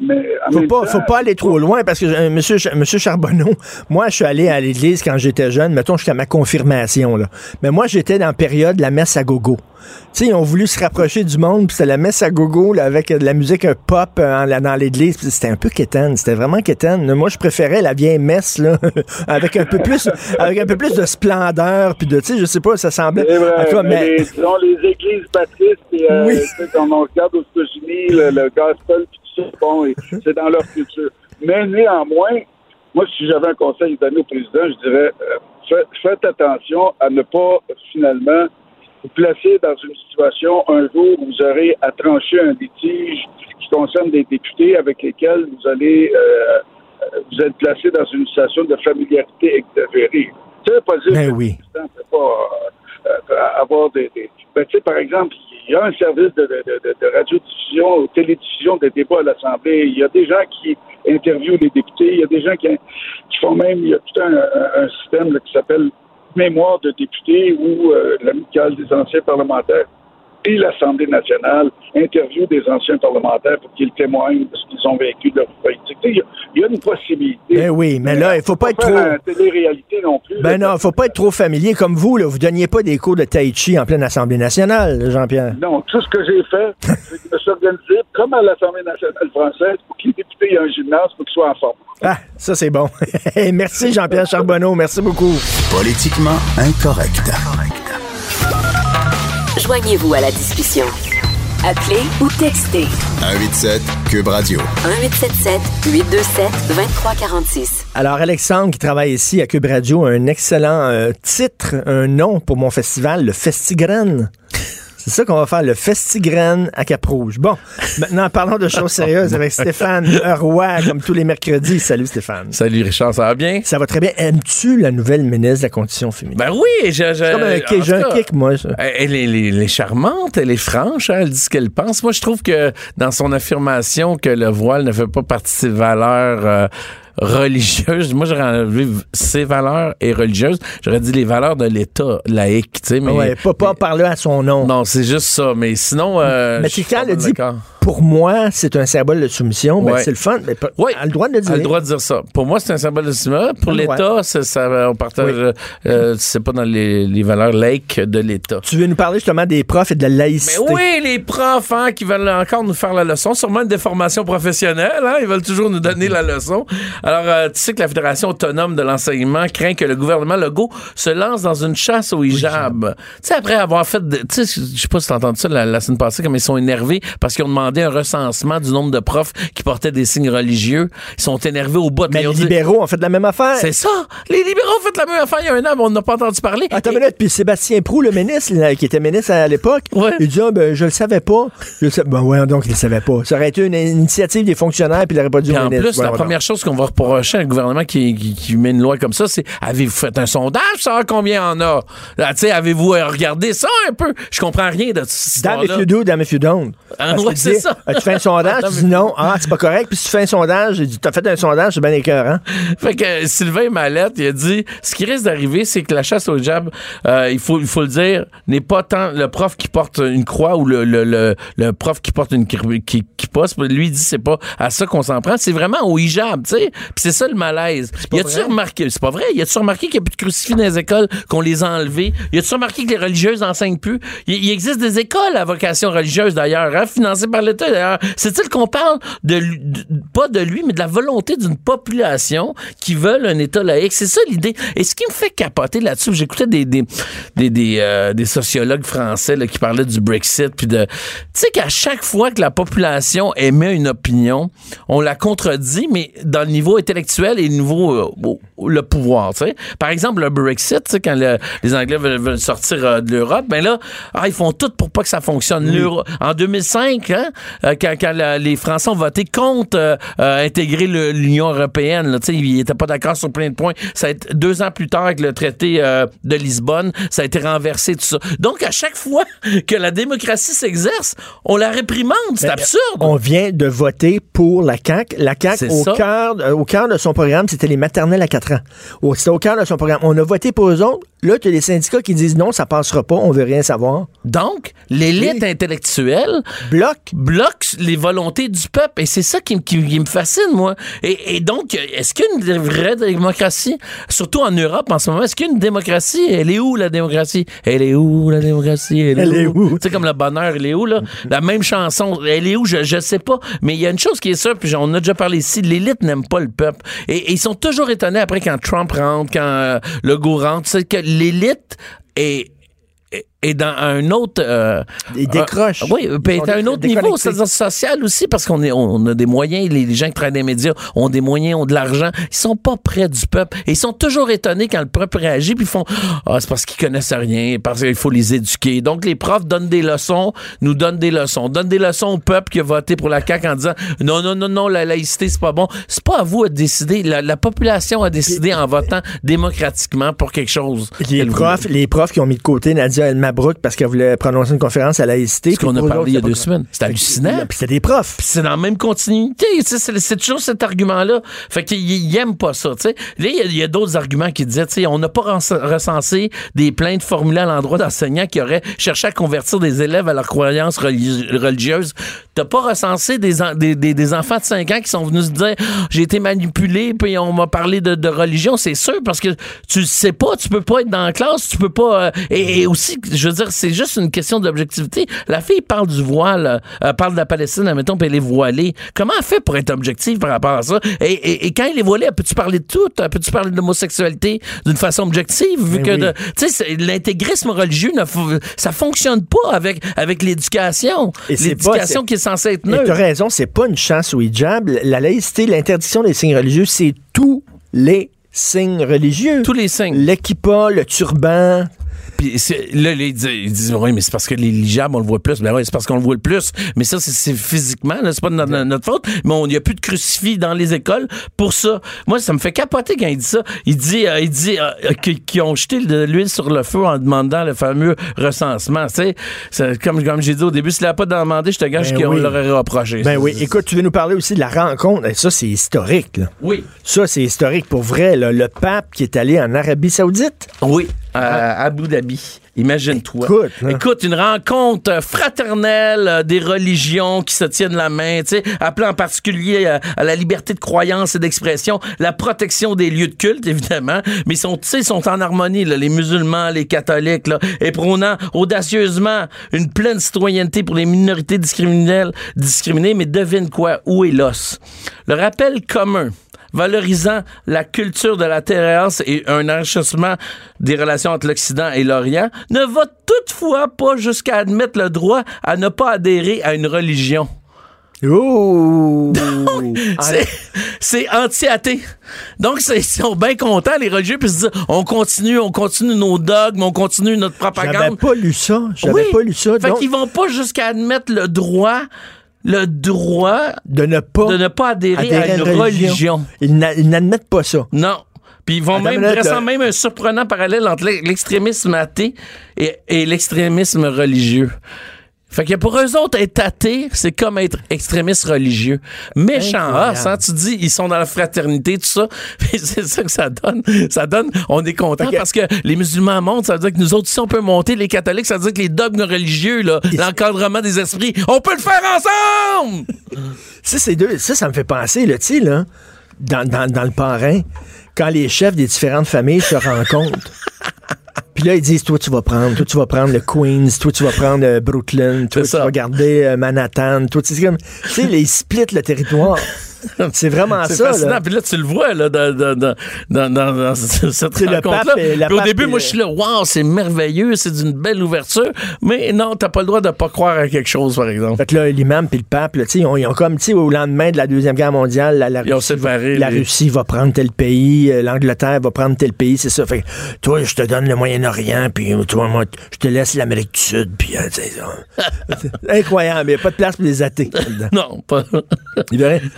Mais Faut même pas, temps, faut pas aller trop loin parce que euh, monsieur, monsieur Charbonneau, moi je suis allé à l'église quand j'étais jeune, mettons j'étais à ma confirmation là. Mais moi j'étais dans la période de la messe à gogo. Tu sais, ils ont voulu se rapprocher du monde, puis c'était la messe à gogo là, avec euh, de la musique pop euh, dans l'église, c'était un peu quétaine, c'était vraiment quétaine. Moi je préférais la vieille messe là avec un peu plus avec un peu plus de splendeur puis de tu sais, je sais pas, ça semblait vrai, tout cas, mais les, disons, les églises baptistes, et, euh, Oui. quand on regarde aux États-Unis, le, le gospel, puis tout ça, bon, c'est dans leur culture. Mais néanmoins, moi, si j'avais un conseil à donner au président, je dirais, euh, fait- faites attention à ne pas, finalement, vous placer dans une situation un jour où vous aurez à trancher un litige qui concerne des députés avec lesquels vous allez euh, vous êtes placé dans une situation de familiarité exagérée. Ça veut pas dire Ben que oui. pas euh, avoir des... des- Ben, tu sais, par exemple, il y a un service de, de, de, de radiodiffusion ou télédiffusion des débats à l'Assemblée. Il y a des gens qui interviewent les députés. Il y a des gens qui, qui font même... Il y a tout un, un- un système là, qui s'appelle mémoire de députés ou euh, l'amicale des anciens parlementaires et l'Assemblée nationale interview des anciens parlementaires pour qu'ils témoignent de ce qu'ils ont vécu de leur politique. Il y, a- il y a une possibilité. Ben oui, mais là, il faut pas être faire trop- un télé-réalité non plus. Ben là. non, faut pas être trop familier comme vous là, vous donniez pas des cours de tai chi en pleine assemblée nationale, Jean-Pierre. Non, tout ce que j'ai fait, c'est que je me suis organisé comme à l'Assemblée nationale française pour que les députés aient un gymnase pour qu'ils soient en forme. Ah, ça c'est bon. Merci Jean-Pierre Charbonneau, merci beaucoup. Politiquement incorrect. Joignez-vous à la discussion. Appelez ou textez 187 Cube Radio. 1877 827 2346. Alors Alexandre qui travaille ici à Cube Radio a un excellent euh, titre, un nom pour mon festival, le Festigran. C'est ça qu'on va faire, le Festigran à Cap-Rouge. Bon, maintenant parlons de choses sérieuses avec Stéphane Roy, comme tous les mercredis. Salut Stéphane. Salut Richard, ça va bien? Ça va très bien. Aimes-tu la nouvelle ministre de la Condition féminine? Ben oui, je, je- j'ai un kick, moi. ça. Elle est, elle est- elle est charmante, elle est franche, hein, elle dit ce qu'elle pense. Moi, je trouve que dans son affirmation que le voile ne fait pas partie de ses valeurs, euh, religieuses. Moi, j'aurais enlevé ces valeurs et religieuses. J'aurais dit les valeurs de l'État laïque, tu sais. Mais, ouais, pas, pas parler à son nom. Non, c'est juste ça. Mais sinon, euh, mais suis quand a dit. Pour moi, c'est un symbole de soumission, ben, c'est le fun. Mais Oui. a le droit de le dire. A le droit de dire ça. Pour moi, c'est un symbole de. Pour a le droit. l'État, ça, on partage. Oui. euh, c'est pas dans les, les valeurs laïques de l'État. Tu veux nous parler justement des profs et de la laïcité. Mais oui, les profs hein, qui veulent encore nous faire la leçon, sûrement une déformation professionnelle, hein, ils veulent toujours nous donner la leçon. Alors, euh, tu sais que la Fédération autonome de l'enseignement craint que le gouvernement Legault se lance dans une chasse au hijab. Tu sais, après avoir fait, tu sais, je sais pas si t'as entendu ça la, la semaine passée, comme ils sont énervés parce qu'ils ont demandé un recensement du nombre de profs qui portaient des signes religieux. Ils sont énervés au bout. Mais les libéraux ont fait la même affaire. C'est ça! Les libéraux ont fait la même affaire il y a un an, mais on n'a pas entendu parler. Attends Et- une minute, puis Sébastien Prou, le ministre, là, qui était ministre à l'époque, Ouais. il dit ah, ben, Je le savais pas. Je sais- Ben, donc, il le savait pas. Ça aurait été une initiative des fonctionnaires, puis il n'aurait pas au en plus, la première chose qu'on va reprocher à un gouvernement qui, qui, qui met une loi comme ça, c'est avez-vous fait un sondage pour savoir combien en a? Là, tu sais, avez-vous euh, regardé ça un peu? Je comprends rien de cette Damn if you do, damn if you don't. Ah, ouais, c'est ça. tu fais un sondage, tu dis non, ah, c'est pas correct, puis si tu fais un sondage, il dit, t'as fait un sondage, c'est bien écœurant. Fait que Sylvain Mallette, il a dit ce qui risque d'arriver, c'est que la chasse au jab, euh, il, faut, il faut le dire, n'est pas tant le prof qui porte une croix ou le, le, le, le prof qui porte une qui, qui, passe. Lui, il dit c'est pas à ça qu'on s'en prend, c'est vraiment au hijab, tu sais. Puis c'est ça le malaise. Y a-tu remarqué, c'est pas vrai, y a-tu remarqué qu'il y a plus de crucifix dans les écoles, qu'on les a enlevés? Y a-tu remarqué que les religieuses enseignent plus? Il, il existe des écoles à vocation religieuse d'ailleurs, hein, financées par l'État d'ailleurs. C'est-il qu'on parle de, de- pas de lui, mais de la volonté d'une population qui veulent un État laïque? C'est ça l'idée. Et ce qui me fait capoter là-dessus, j'écoutais des, des, des, des, euh, des sociologues français là, qui parlaient du Brexit, puis de... Tu sais qu'à chaque fois que la population émet une opinion, on la contredit, mais dans le niveau intellectuel et le niveau euh, le pouvoir. tu sais. Par exemple, le Brexit, quand le- les Anglais veulent, veulent sortir euh, de l'Europe, ben là, ah, ils font tout pour pas que ça fonctionne. En 2005, hein, euh, quand, quand la- les Français ont voté contre euh, euh, intégrer l'Union européenne, là, ils n'étaient pas d'accord sur plein de points. Ça a été deux ans plus tard avec le traité de Lisbonne, ça a été renversé, tout ça. Donc, à chaque fois que la démocratie s'exerce, on la réprimande. C'est absurde. On vient de voter pour la CAQ. La CAQ, au cœur, au cœur de son programme, c'était les maternelles à 4 ans. C'était au cœur de son programme. On a voté pour eux autres. Là, tu as les syndicats qui disent non, ça passera pas, on veut rien savoir. Donc, l'élite intellectuelle bloque les volontés du peuple. Et c'est ça qui, me- qui- qui me fascine, moi. Et, et donc, est-ce qu'il y a une vraie démocratie? Surtout en Europe en ce moment, est-ce qu'il y a une démocratie? Elle est où, la démocratie? Elle est où, la démocratie? Elle est Elle est où? sais, comme le bonheur, elle est où, là? La même chanson, elle est où? Je, je sais pas. Mais il y a une chose qui est sûre, puis on a déjà parlé ici, l'élite n'aime pas le peuple. Et, et ils sont toujours étonnés après quand Trump rentre, quand euh, Legault rentre, c'est que l'élite est est dans un autre euh, Ils décrochent. euh, oui, puis sont à un autre niveau, c'est-à-dire social aussi, parce qu'on est, on a des moyens, les, les gens qui travaillent dans les médias ont des moyens, ont de l'argent, ils sont pas près du peuple. Et ils sont toujours étonnés quand le peuple réagit, puis ils font Ah, c'est parce qu'ils connaissent rien, parce qu'il faut les éduquer. Donc les profs donnent des leçons, nous donnent des leçons, donnent des leçons au peuple qui a voté pour la CAQ en disant Non, non, non, non, la laïcité, c'est pas bon. C'est pas à vous de décider. La, la population a décidé en votant démocratiquement pour quelque chose. Les profs, les profs qui ont mis de côté Nadia El Parce qu'elle voulait prononcer une conférence à laïcité. Ce qu'on a parlé il y a deux semaines. C'est hallucinant. Puis c'était des profs. Puis c'est dans la même continuité. C'est, toujours cet argument-là. Fait qu'ils ils aiment pas ça. Là, il y a- d'autres arguments qui disaient, on n'a pas recensé des plaintes formulées à l'endroit d'enseignants qui auraient cherché à convertir des élèves à leurs croyances religi- religieuses. T'as pas recensé des, des, des- des enfants de 5 ans qui sont venus se dire, j'ai été manipulé, puis on m'a parlé de, de religion. C'est sûr, parce que tu sais pas, tu peux pas être dans la classe, tu peux pas... euh, et, et aussi, je veux dire, c'est juste une question d'objectivité. La fille parle du voile, euh, parle de la Palestine, admettons, puis elle est voilée. Comment elle fait pour être objective par rapport à ça? Et, et- et quand elle est voilée, elle peut-tu parler de tout? Peux-tu parler de l'homosexualité d'une façon objective? Vu Ben que tu sais, l'intégrisme religieux, ne ça fonctionne pas avec, avec l'éducation. L'éducation qui est censée être Et t'as neutre. raison, c'est pas une chasse au hijab. La laïcité, l'interdiction des signes religieux, c'est tous les signes religieux. Tous les signes. L'équipa, le turban, Puis là, ils disent, oui, mais c'est parce que les hijabs, on le voit plus. Ben oui, c'est parce qu'on le voit le plus. Mais ça, c'est- physiquement, c'est pas de notre, notre faute. Mais on- il n'y a plus de crucifix dans les écoles pour ça. Moi, ça me fait capoter quand il dit ça. Il dit, euh, il dit euh, qu'ils ont jeté de l'huile sur le feu en demandant le fameux recensement. Tu sais, comme, comme j'ai dit au début, s'il n'a pas demandé, je te gage Ben qu'on oui. l'aurait reproché. Ben oui, écoute, tu veux nous parler aussi de la rencontre. Eh, Ça, c'est historique. là. Oui. Ça, c'est historique pour vrai. là. Le pape qui est allé en Arabie Saoudite. Oui, à Abu Dhabi. Imagine-toi. Écoute, une rencontre fraternelle euh, des religions qui se tiennent la main, tu sais, appelant en particulier euh, à la liberté de croyance et d'expression, la protection des lieux de culte, évidemment, mais ils sont, en harmonie, là, les musulmans, les catholiques, là, et prônant audacieusement une pleine citoyenneté pour les minorités discriminelles, discriminées, mais devine quoi, où est l'os? Le rappel commun valorisant la culture de la tolérance et un enrichissement des relations entre l'Occident et l'Orient, ne va toutefois pas jusqu'à admettre le droit à ne pas adhérer à une religion. Oh! C'est- anti-athée. Donc, ils sont bien contents, les religieux, puis se disent, on continue, on continue nos dogmes, on continue notre J'avais propagande. pas lu ça. J'avais Oui. pas lu ça. Fait donc, qu'ils vont pas jusqu'à admettre le droit, le droit de ne pas, de ne pas adhérer, adhérer à une religion. Ils n'a- ils n'admettent pas ça. Non. Puis ils vont Attends même dressant là. même un surprenant parallèle entre l'e- l'extrémisme athée et, et l'extrémisme religieux. Fait que pour eux autres, être athée, c'est comme être extrémiste religieux. Méchant os, hein, tu dis, ils sont dans la fraternité, tout ça. C'est ça que ça donne. Ça donne, on est content parce que les musulmans montent, ça veut dire que nous autres, si on peut monter, les catholiques, ça veut dire que les dogmes religieux, là, l'encadrement des esprits, on peut le faire ensemble! Ça, c'est deux, ça, ça me fait penser, là, tu sais, là, dans, dans, dans le parrain, quand les chefs des différentes familles se rencontrent. Puis là, ils disent, toi, tu vas prendre, toi, tu vas prendre le Queens, toi, tu vas prendre euh, Brooklyn, toi, tu ça. vas garder euh, Manhattan, toi, tu sais, comme, tu sais, ils splitent le territoire. C'est vraiment C'est ça, fascinant. là. Puis là, tu le vois là, dans, dans, dans, dans, cette C'est rencontre-là. Puis au début, et- moi, je suis là, waouh, c'est merveilleux, c'est d'une belle ouverture. Mais non, t'as pas le droit de pas croire à quelque chose, par exemple. Fait que là, l'imam puis le pape, là, ils ont, ils ont comme, tu sais, au lendemain de la Deuxième Guerre mondiale, la, la Ils ont Russie, va, séparé la les- Russie va prendre tel pays, euh, l'Angleterre va prendre tel pays, c'est ça. Fait que, toi, je te donne le Moyen-Orient, puis toi, moi, je te laisse l'Amérique du Sud, puis euh. C'est incroyable, il n'y a pas de place pour les athées. là-dedans. Non, pas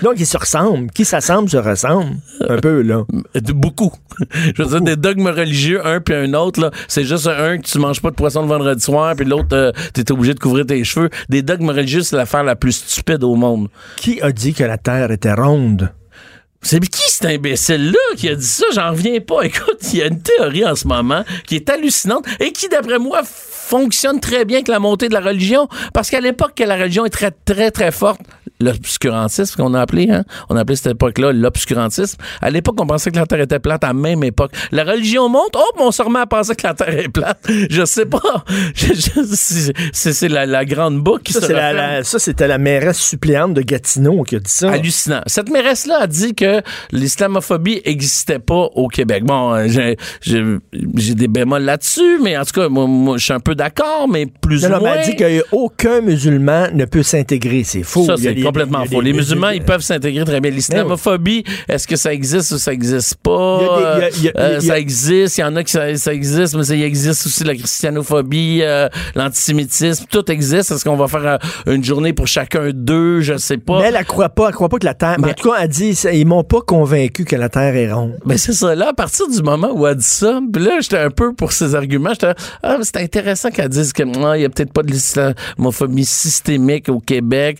Donc, ils se ressemblent. Qui s'assemble se ressemble. Un peu, là. de- beaucoup. Je veux dire, des dogmes religieux, un puis un autre, là, c'est juste un que tu manges pas de poisson le vendredi soir, puis l'autre, euh, t'es obligé de couvrir tes cheveux. Des dogmes religieux, c'est l'affaire la plus stupide au monde. Qui a dit que la Terre était ronde? C'est qui cet imbécile-là qui a dit ça? J'en reviens pas. Écoute, il y a une théorie en ce moment qui est hallucinante et qui, d'après moi, fonctionne très bien avec la montée de la religion. Parce qu'à l'époque que la religion est très, très, très forte, l'obscurantisme qu'on a appelé, hein? On a appelé cette époque-là l'obscurantisme. À l'époque, on pensait que la Terre était plate à la même époque. La religion monte, hop, on se remet à penser que la Terre est plate. Je sais pas. C'est- la, la grande boucle qui Ça, se la- la- ça, c'était la mairesse suppléante de Gatineau qui a dit ça. Hallucinant. Cette mairesse-là a dit que l'islamophobie existait pas au Québec. Bon, euh, j'ai des bémols là-dessus, mais en tout cas, moi, moi, je suis un peu d'accord, mais plus Non, ou non, mais moins. dit qu'aucun musulman ne peut s'intégrer. C'est faux. Ça, c'est complètement faux. Les musulmans, ils peuvent s'intégrer très bien. L'islamophobie, est-ce que ça existe ou ça existe pas? Ça existe. Il y en a qui ça, ça existe, mais il existe aussi la christianophobie, euh, l'antisémitisme. Tout existe. Est-ce qu'on va faire euh, une journée pour chacun d'eux? Je sais pas. Mais elle, elle croit pas, elle croit pas que la Terre. mais Mais- en tout cas, elle dit, ils m'ont pas convaincu que la Terre est ronde. Ben c'est ça. Là, à partir du moment où elle dit ça, puis là, j'étais un peu pour ses arguments. J'étais ah, c'est intéressant qu'elle dise ah, il y a peut-être pas de l'islamophobie systémique au Québec.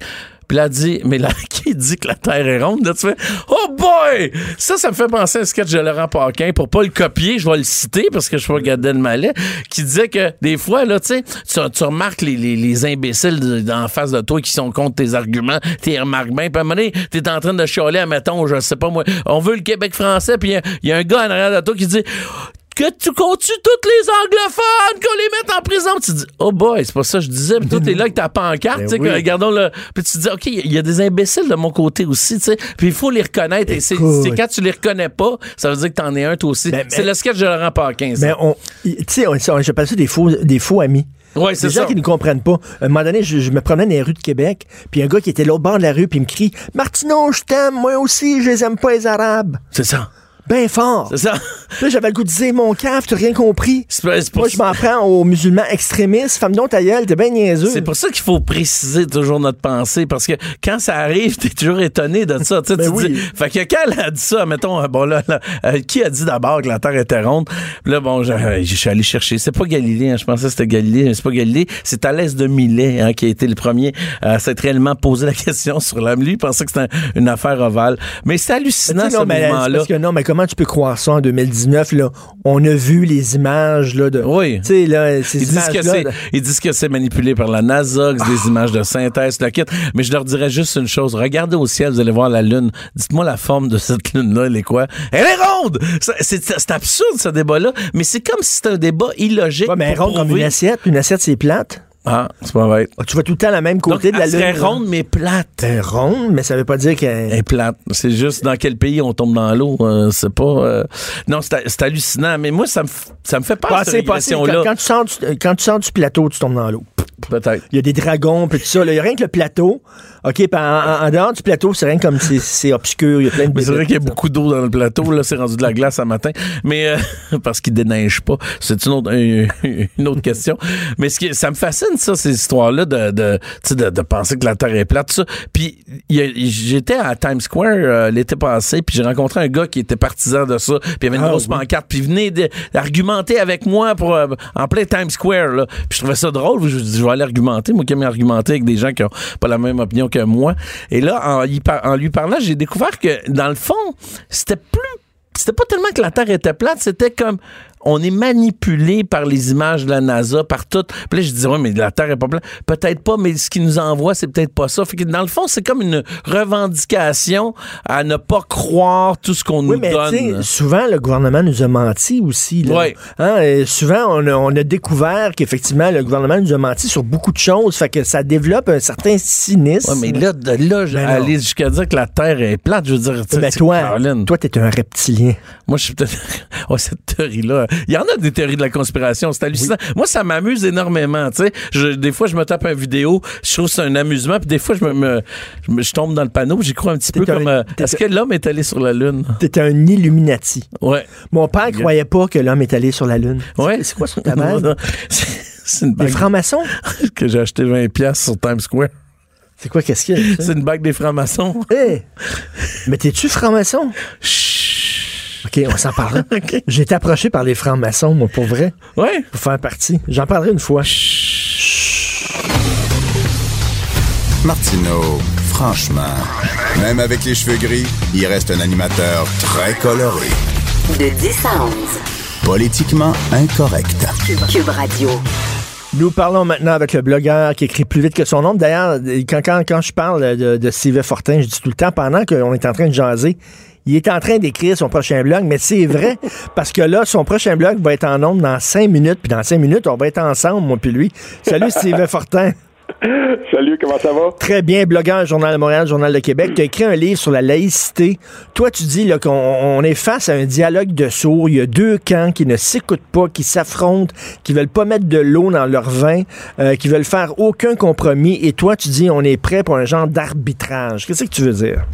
Puis là, elle dit, mais là, qui dit que la Terre est ronde? Là, tu fais, oh boy! Ça, ça me fait penser à un sketch de Laurent Paquin. Pour pas le copier, je vais le citer parce que je suis pas Gad Malais, qui disait que des fois, là, tu sais, tu, remarques les, les, les imbéciles en face de toi qui sont contre tes arguments, tu les remarques bien. Puis à un moment donné, t'es en train de chialer, mettons, je sais pas moi, on veut le Québec français, puis il y y, a un gars en arrière de toi qui dit que tu continues tous les anglophones, qu'on les mette en prison? Tu dis, oh boy, c'est pas ça que je disais. Puis toi, t'es là avec ta pancarte, Ben tu sais, oui. que, regardons le. Puis tu te dis, OK, il y a des imbéciles de mon côté aussi, tu sais. Puis il faut les reconnaître. Et c'est quand tu les reconnais pas, ça veut dire que t'en es un toi aussi. Ben, c'est le sketch de Laurent Paquin, ça. Mais on, tu sais, j'appelle ça des faux, des faux amis. Ouais, c'est Des gens qui ne comprennent pas. À un moment donné, je, je me promenais dans les rues de Québec, puis un gars qui était l'autre bord de la rue, puis il me crie Martineau, je t'aime, moi aussi, je les aime pas, les Arabes. C'est ça. Bien fort. C'est ça. Là, j'avais le goût de dire, mon caf, t'as rien compris. Pour- Moi, je m'en prends aux musulmans extrémistes. Femme donc ta gueule, t'es bien niaiseux. C'est pour ça qu'il faut préciser toujours notre pensée, parce que quand ça arrive, t'es toujours étonné de ça. Ben tu oui. dis, fait que quand elle a dit ça, mettons, euh, bon là, là, euh, qui a dit d'abord que la Terre était ronde? Puis Là, bon, je, euh, je suis allé chercher. C'est pas Galilée, hein, je pensais que c'était Galilée, mais c'est pas Galilée. C'est Thalès de Milet hein, qui a été le premier à s'être réellement posé la question sur l'âme. Lui, il pensait que c'était un- une affaire ovale. Mais c'est hallucinant, ce que non, mais comment tu peux croire ça en 2019, là? On a vu les images, là, de. Oui. Tu sais, là, ces Ils disent, que là. ils disent que c'est manipulé par la NASA, que c'est des images de synthèse, la kit. Mais je leur dirais juste une chose. Regardez au ciel, vous allez voir la Lune. Dites-moi la forme de cette Lune-là, elle est quoi? Elle est ronde! C'est, absurde, ce débat-là. Mais c'est comme si c'était un débat illogique. Ouais, mais elle est ronde comme une assiette. Une assiette, c'est plate. Ah, c'est pas vrai. Ah, Tu vas tout le temps la même Donc, côté de la elle lune. serait là. ronde, mais plate. Elle est ronde, mais ça veut pas dire Elle qu'elle. est plate. C'est juste dans quel pays on tombe dans l'eau. euh, c'est pas. euh, Non, c'est, hallucinant. Mais moi, ça me, ça me fait peur, cette Passez, passez. Quand, quand tu sors du, quand tu sors du plateau, tu tombes dans l'eau. Peut-être. Il y a des dragons, puis tout ça. Il y a rien que le plateau. OK, puis en, en- en dehors du plateau, c'est rien comme c'est, c'est obscur. Il y a plein de c'est vrai qu'il y a beaucoup d'eau dans le plateau. Là, c'est rendu de la glace ce matin. Mais euh, parce qu'il déneige pas. C'est une autre, une, une autre question. Mais ce qui, ça me fascine, ça, ces histoires-là de, de, tu sais, de, de penser que la Terre est plate, tout ça. Puis j'étais à Times Square euh, l'été passé, puis j'ai rencontré un gars qui était partisan de ça. Puis il y avait une Ah, grosse oui. pancarte, puis il venait d'argumenter avec moi pour euh, en plein Times Square. Là. Puis je trouvais ça drôle. Je je vais aller argumenter. Moi qui aime argumenter avec des gens qui ont pas la même opinion que moi. Et là, en, lui parlant, j'ai découvert que dans le fond, c'était plus c'était pas tellement que la Terre était plate, c'était comme on est manipulé par les images de la NASA, par tout. Puis là, je disais, ouais, mais la Terre est pas plate. Peut-être pas, mais ce qu'ils nous envoie, c'est peut-être pas ça. Fait que dans le fond, c'est comme une revendication à ne pas croire tout ce qu'on Oui, nous mais donne. souvent, le gouvernement nous a menti aussi. Là. Ouais. Hein, et souvent, on a, on a découvert qu'effectivement, le gouvernement nous a menti sur beaucoup de choses. Fait que ça développe un certain cynisme. Ouais, mais là, de là, Ben non. aller jusqu'à dire que la Terre est plate, je veux dire, tu sais, Mais toi, Caroline. toi, t'es un reptilien. Moi, je suis peut-être. Ouais, cette théorie-là. Il y en a des théories de la conspiration. C'est hallucinant. Moi, ça m'amuse énormément. Tu sais, des fois, je me tape une vidéo. Je trouve que c'est un amusement. Puis des fois, je me, me- je, tombe dans le panneau. J'y crois un petit peu un- comme. euh, Est-ce un- que l'homme est allé sur la Lune? T'es un Illuminati. Ouais. Mon père croyait pas que l'homme est allé sur la Lune. Ouais. C'est quoi sur ta bague? C'est une Des bague francs-maçons? que j'ai acheté 20$ piastres sur Times Square. C'est quoi, qu'est-ce qu'il y a? C'est une bague des francs-maçons. Hey! Mais t'es-tu franc-maçon? OK, on s'en parle. OK. J'ai été approché par les francs-maçons, moi, pour vrai, Ouais. pour faire partie. J'en parlerai une fois. Martineau, franchement, même avec les cheveux gris, il reste un animateur très coloré. De 10 à 11. Politiquement incorrect. Cube Radio. Nous parlons maintenant avec le blogueur qui écrit plus vite que son nom. D'ailleurs, quand, quand, quand je parle de, de Sylvain Fortin, je dis tout le temps, pendant qu'on est en train de jaser, il est en train d'écrire son prochain blog, mais c'est vrai, parce que là, son prochain blog va être en nombre dans cinq minutes, puis dans cinq minutes, on va être ensemble, moi puis lui. Salut, Sylvain Fortin. Salut, comment ça va? Très bien, blogueur, Journal de Montréal, Journal de Québec. Tu as écrit un livre sur la laïcité. Toi, tu dis qu'on on est face à un dialogue de sourds. Il y a deux camps qui ne s'écoutent pas, qui s'affrontent, qui veulent pas mettre de l'eau dans leur vin, euh, qui veulent faire aucun compromis. Et toi, tu dis on est prêt pour un genre d'arbitrage. Qu'est-ce que tu veux dire?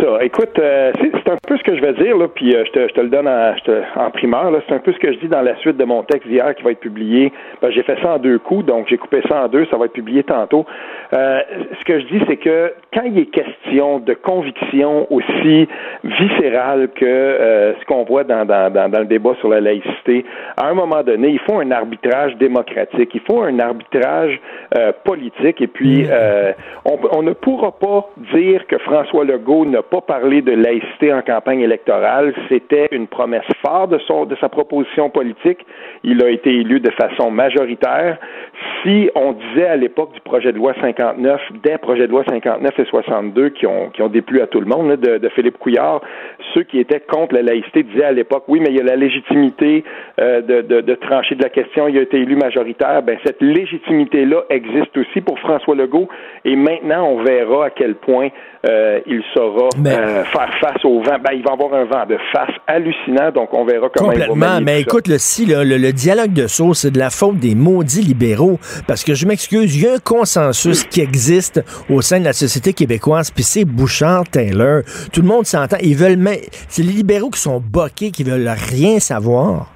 Ça. Écoute, euh, c'est c'est un peu ce que je vais dire, là, puis euh, je, te, je te le donne en, je te- en primeur. là. C'est un peu ce que je dis dans la suite de mon texte d'hier qui va être publié. Ben, j'ai fait ça en deux coups, donc j'ai coupé ça en deux. Ça va être publié tantôt. Euh, ce que je dis, c'est que quand il est question de conviction aussi viscérale que euh, ce qu'on voit dans, dans, dans, dans le débat sur la laïcité, à un moment donné, il faut un arbitrage démocratique, il faut un arbitrage politique, et puis euh, on, on ne pourra pas dire que François Legault n'a pas parlé de laïcité en campagne électorale. C'était une promesse forte de, son, de sa proposition politique. Il a été élu de façon majoritaire. Si on disait à l'époque du projet de loi 59, des projets de loi 59 et 62 qui ont, qui ont déplu à tout le monde, de, de Philippe Couillard, ceux qui étaient contre la laïcité disaient à l'époque, oui, mais il y a la légitimité euh, de, de, de trancher de la question, il a été élu majoritaire. Ben, cette légitimité-là existe aussi pour François Legault et maintenant on verra à quel point euh, il saura Mais- euh, faire face aux au vent. Ben, il va avoir un vent de face hallucinant, donc on verra comment Complètement. il va Mais écoute, le, si, le, le dialogue de sourds, c'est de la faute des maudits libéraux. Parce que je m'excuse, il y a un consensus qui existe au sein de la société québécoise, puis c'est Bouchard-Taylor. Tout le monde s'entend. Ils veulent. mais C'est les libéraux qui sont boqués, qui veulent rien savoir.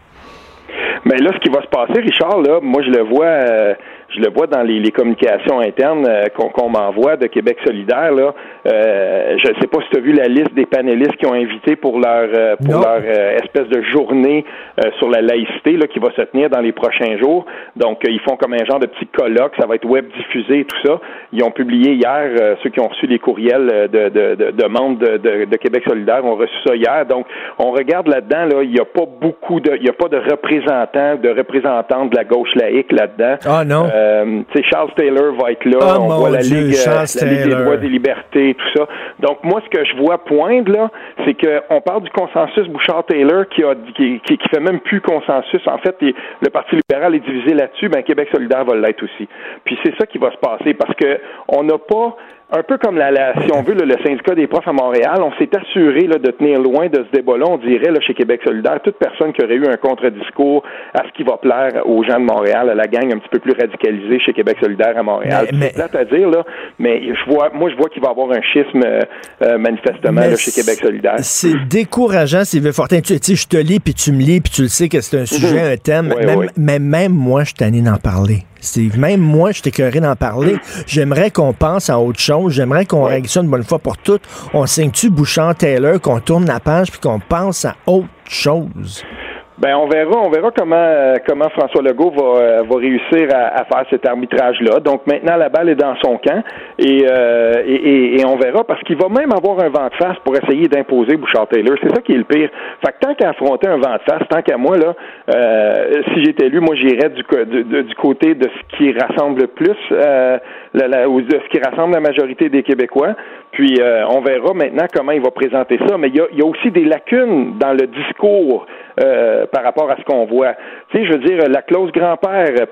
Mais là, ce qui va se passer, Richard, là, moi je le vois, euh, je le vois dans les, les communications internes euh, qu'on m'envoie de Québec solidaire. Là, euh, je ne sais pas si tu as vu la liste des panélistes qui ont invité pour leur euh, pour Non. leur euh, espèce de journée euh, sur la laïcité là, qui va se tenir dans les prochains jours. Donc, euh, ils font comme un genre de petit colloque, ça va être web diffusé et tout ça. Ils ont publié hier, euh, ceux qui ont reçu les courriels de, de, de, de membres de, de, de Québec solidaire ont reçu ça hier. Donc, on regarde là-dedans, là, il n'y a pas beaucoup de, il n'y a pas de représentants, de représentants de la gauche laïque là-dedans. Ah non? Euh, sais, Charles Taylor va être là. Oh, on voit la Dieu, Ligue, euh, Charles la Ligue des droits des libertés, tout ça. Donc, moi, ce que je vois poindre, là, c'est qu'on parle du consensus Bouchard-Taylor qui, a, qui, qui, qui fait même plus consensus. En fait, et le Parti libéral est divisé là-dessus. Ben, Québec solidaire va l'être aussi. Puis c'est ça qui va se passer parce que on n'a pas un peu comme la, la- si on veut, là, le syndicat des profs à Montréal, on s'est assuré là, de tenir loin de ce débat-là, on dirait, là, chez Québec solidaire, toute personne qui aurait eu un contre-discours à ce qui va plaire aux gens de Montréal, à la gang un petit peu plus radicalisée chez Québec solidaire à Montréal. Mais- mais- plate à dire, là, mais je vois, moi, je vois qu'il va y avoir un schisme euh, euh, manifestement là, chez Québec solidaire. C'est décourageant, Sylvain Fortin. Tu sais, je te lis, puis tu me lis, puis tu le sais que c'est un sujet, un thème. Même. Mais même moi, je suis tanné d'en parler. Même moi, je écœuré d'en parler. J'aimerais qu'on pense à autre chose. J'aimerais qu'on règle une bonne fois pour toutes. On signe-tu Bouchard-Taylor, qu'on tourne la page, puis qu'on pense à autre chose? Ben on verra, on verra comment euh, comment François Legault va euh, va réussir à, faire cet arbitrage là. Donc maintenant la balle est dans son camp et euh, et, on verra parce qu'il va même avoir un vent de face pour essayer d'imposer Bouchard Taylor. C'est ça qui est le pire. Fait que tant qu'à affronter un vent de face, tant qu'à moi là, euh, si j'étais élu, moi j'irais du, du, du- côté de ce qui rassemble le plus, la, la- ce qui rassemble la majorité des Québécois. Puis euh, on verra maintenant comment il va présenter ça. Mais il y a, il y a aussi des lacunes dans le discours euh, par rapport à ce qu'on voit. Tu sais, je veux dire, la clause grand-père, euh,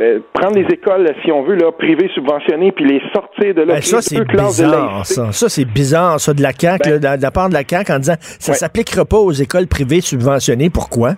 euh, prendre les écoles, si on veut, là, privées subventionnées, puis les sortir de là. Ben, ça, c'est bizarre, ça. Ça, c'est bizarre, ça, de la CAQ, Ben- là, de, la part de la CAQ, en disant ça Ouais. s'appliquera pas aux écoles privées subventionnées. Pourquoi?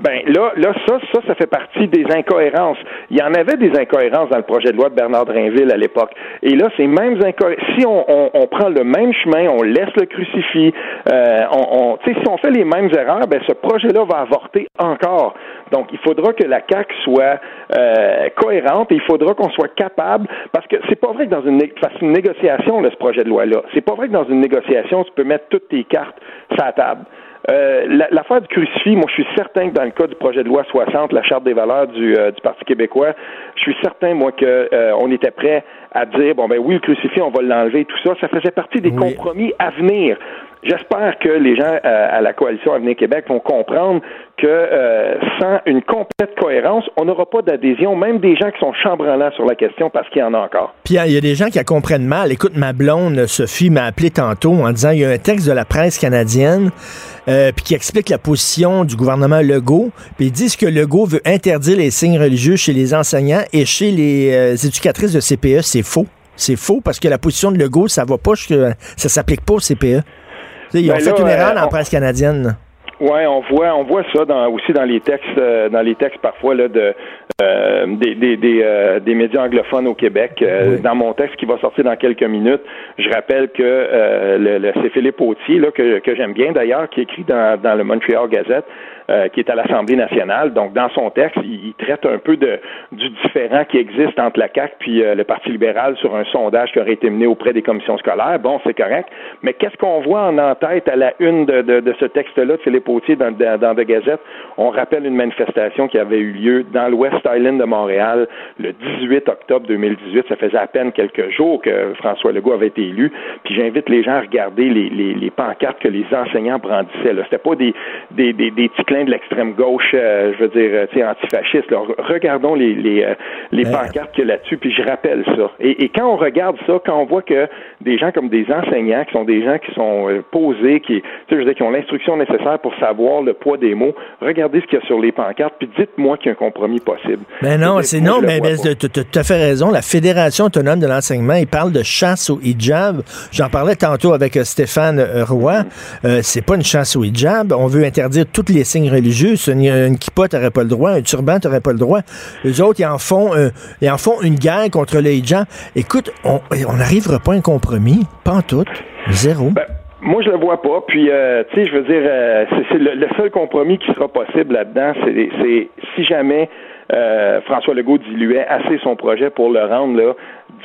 Ben là, là, ça, ça, ça fait partie des incohérences. Il y en avait des incohérences dans le projet de loi de Bernard Drinville à l'époque. Et là, ces mêmes incohérences, si on, on, on prend le même chemin, on laisse le crucifix, euh, on, on, si on fait les mêmes erreurs, ben ce projet-là va avorter encore. Donc, il faudra que la CAC soit euh, cohérente et il faudra qu'on soit capable, parce que c'est pas vrai que dans une, fasse une négociation, là, ce projet de loi-là, c'est pas vrai que dans une négociation, tu peux mettre toutes tes cartes sur la table. Euh, la- L'affaire du crucifix, moi, je suis certain que dans le cas du projet de loi 60, la charte des valeurs du, euh, du Parti québécois, je suis certain, moi, que euh, on était prêt à dire, bon, ben oui, le crucifix, on va l'enlever, tout ça. Ça faisait partie des Oui. compromis à venir. J'espère que les gens euh, à la coalition Avenir Québec vont comprendre que euh, sans une complète cohérence, on n'aura pas d'adhésion, même des gens qui sont chambranlants sur la question, parce qu'il y en a encore. Puis il y a des gens qui la comprennent mal. Écoute, ma blonde, Sophie, m'a appelé tantôt en disant il y a un texte de la presse canadienne euh, puis qui explique la position du gouvernement Legault. Puis ils disent que Legault veut interdire les signes religieux chez les enseignants et chez les éducatrices de CPE. C'est faux. C'est faux parce que la position de Legault, ça va pas, ça s'applique pas au CPE. Ils ont Ben fait là, une erreur euh, dans la on- presse canadienne. Ouais, on voit, on voit ça dans, aussi dans les textes, euh, dans les textes parfois là de euh, des des des, euh, des médias anglophones au Québec. Euh, Dans mon texte qui va sortir dans quelques minutes, je rappelle que euh, le, le- c'est Philippe Autier là que, que j'aime bien d'ailleurs, qui écrit dans, dans le Montreal Gazette, euh, qui est à l'Assemblée nationale. Donc dans son texte, il, traite un peu de du différent qui existe entre la CAC puis euh, le Parti libéral sur un sondage qui aurait été mené auprès des commissions scolaires. Bon, c'est correct, mais qu'est-ce qu'on voit en en-tête à la une de, de, de ce texte-là de Philippe Autier dans, dans, dans The Gazette? On rappelle une manifestation qui avait eu lieu dans le West Island de Montréal le 18 octobre 2018. Ça faisait à peine quelques jours que François Legault avait été élu. Puis j'invite les gens à regarder les, les, les pancartes que les enseignants brandissaient. C'était pas des, des, des, des petits plein de l'extrême gauche, euh, je veux dire, euh, tu sais, antifasciste. Regardons les les, euh, les Ben, pancartes qu'il y a là-dessus, puis je rappelle ça. Et, et quand on regarde ça, quand on voit que des gens comme des enseignants, qui sont des gens qui sont euh, posés, qui, je veux dire, qui ont l'instruction nécessaire pour savoir le poids des mots, regardez ce qu'il y a sur les pancartes, puis dites-moi qu'il y a un compromis possible. Ben non, c'est non, mais, tu tu as fait raison. La Fédération autonome de l'enseignement, il parle de chasse au hijab. J'en parlais tantôt avec Stéphane Roy. Euh, c'est pas une chasse au hijab. On veut interdire tous les signes religieux. Une, kippa, t'aurais pas le droit. Un turban, t'aurais pas le droit. Les autres, ils en font, euh, ils en font une guerre contre le hijab. Écoute, on n'arrivera pas à un compromis. Pas en tout. Zéro. Ben, moi, je le vois pas. Puis, euh, tu sais, je veux dire, euh, c'est le, seul compromis qui sera possible là-dedans, c'est si jamais François Legault diluait assez son projet pour le rendre là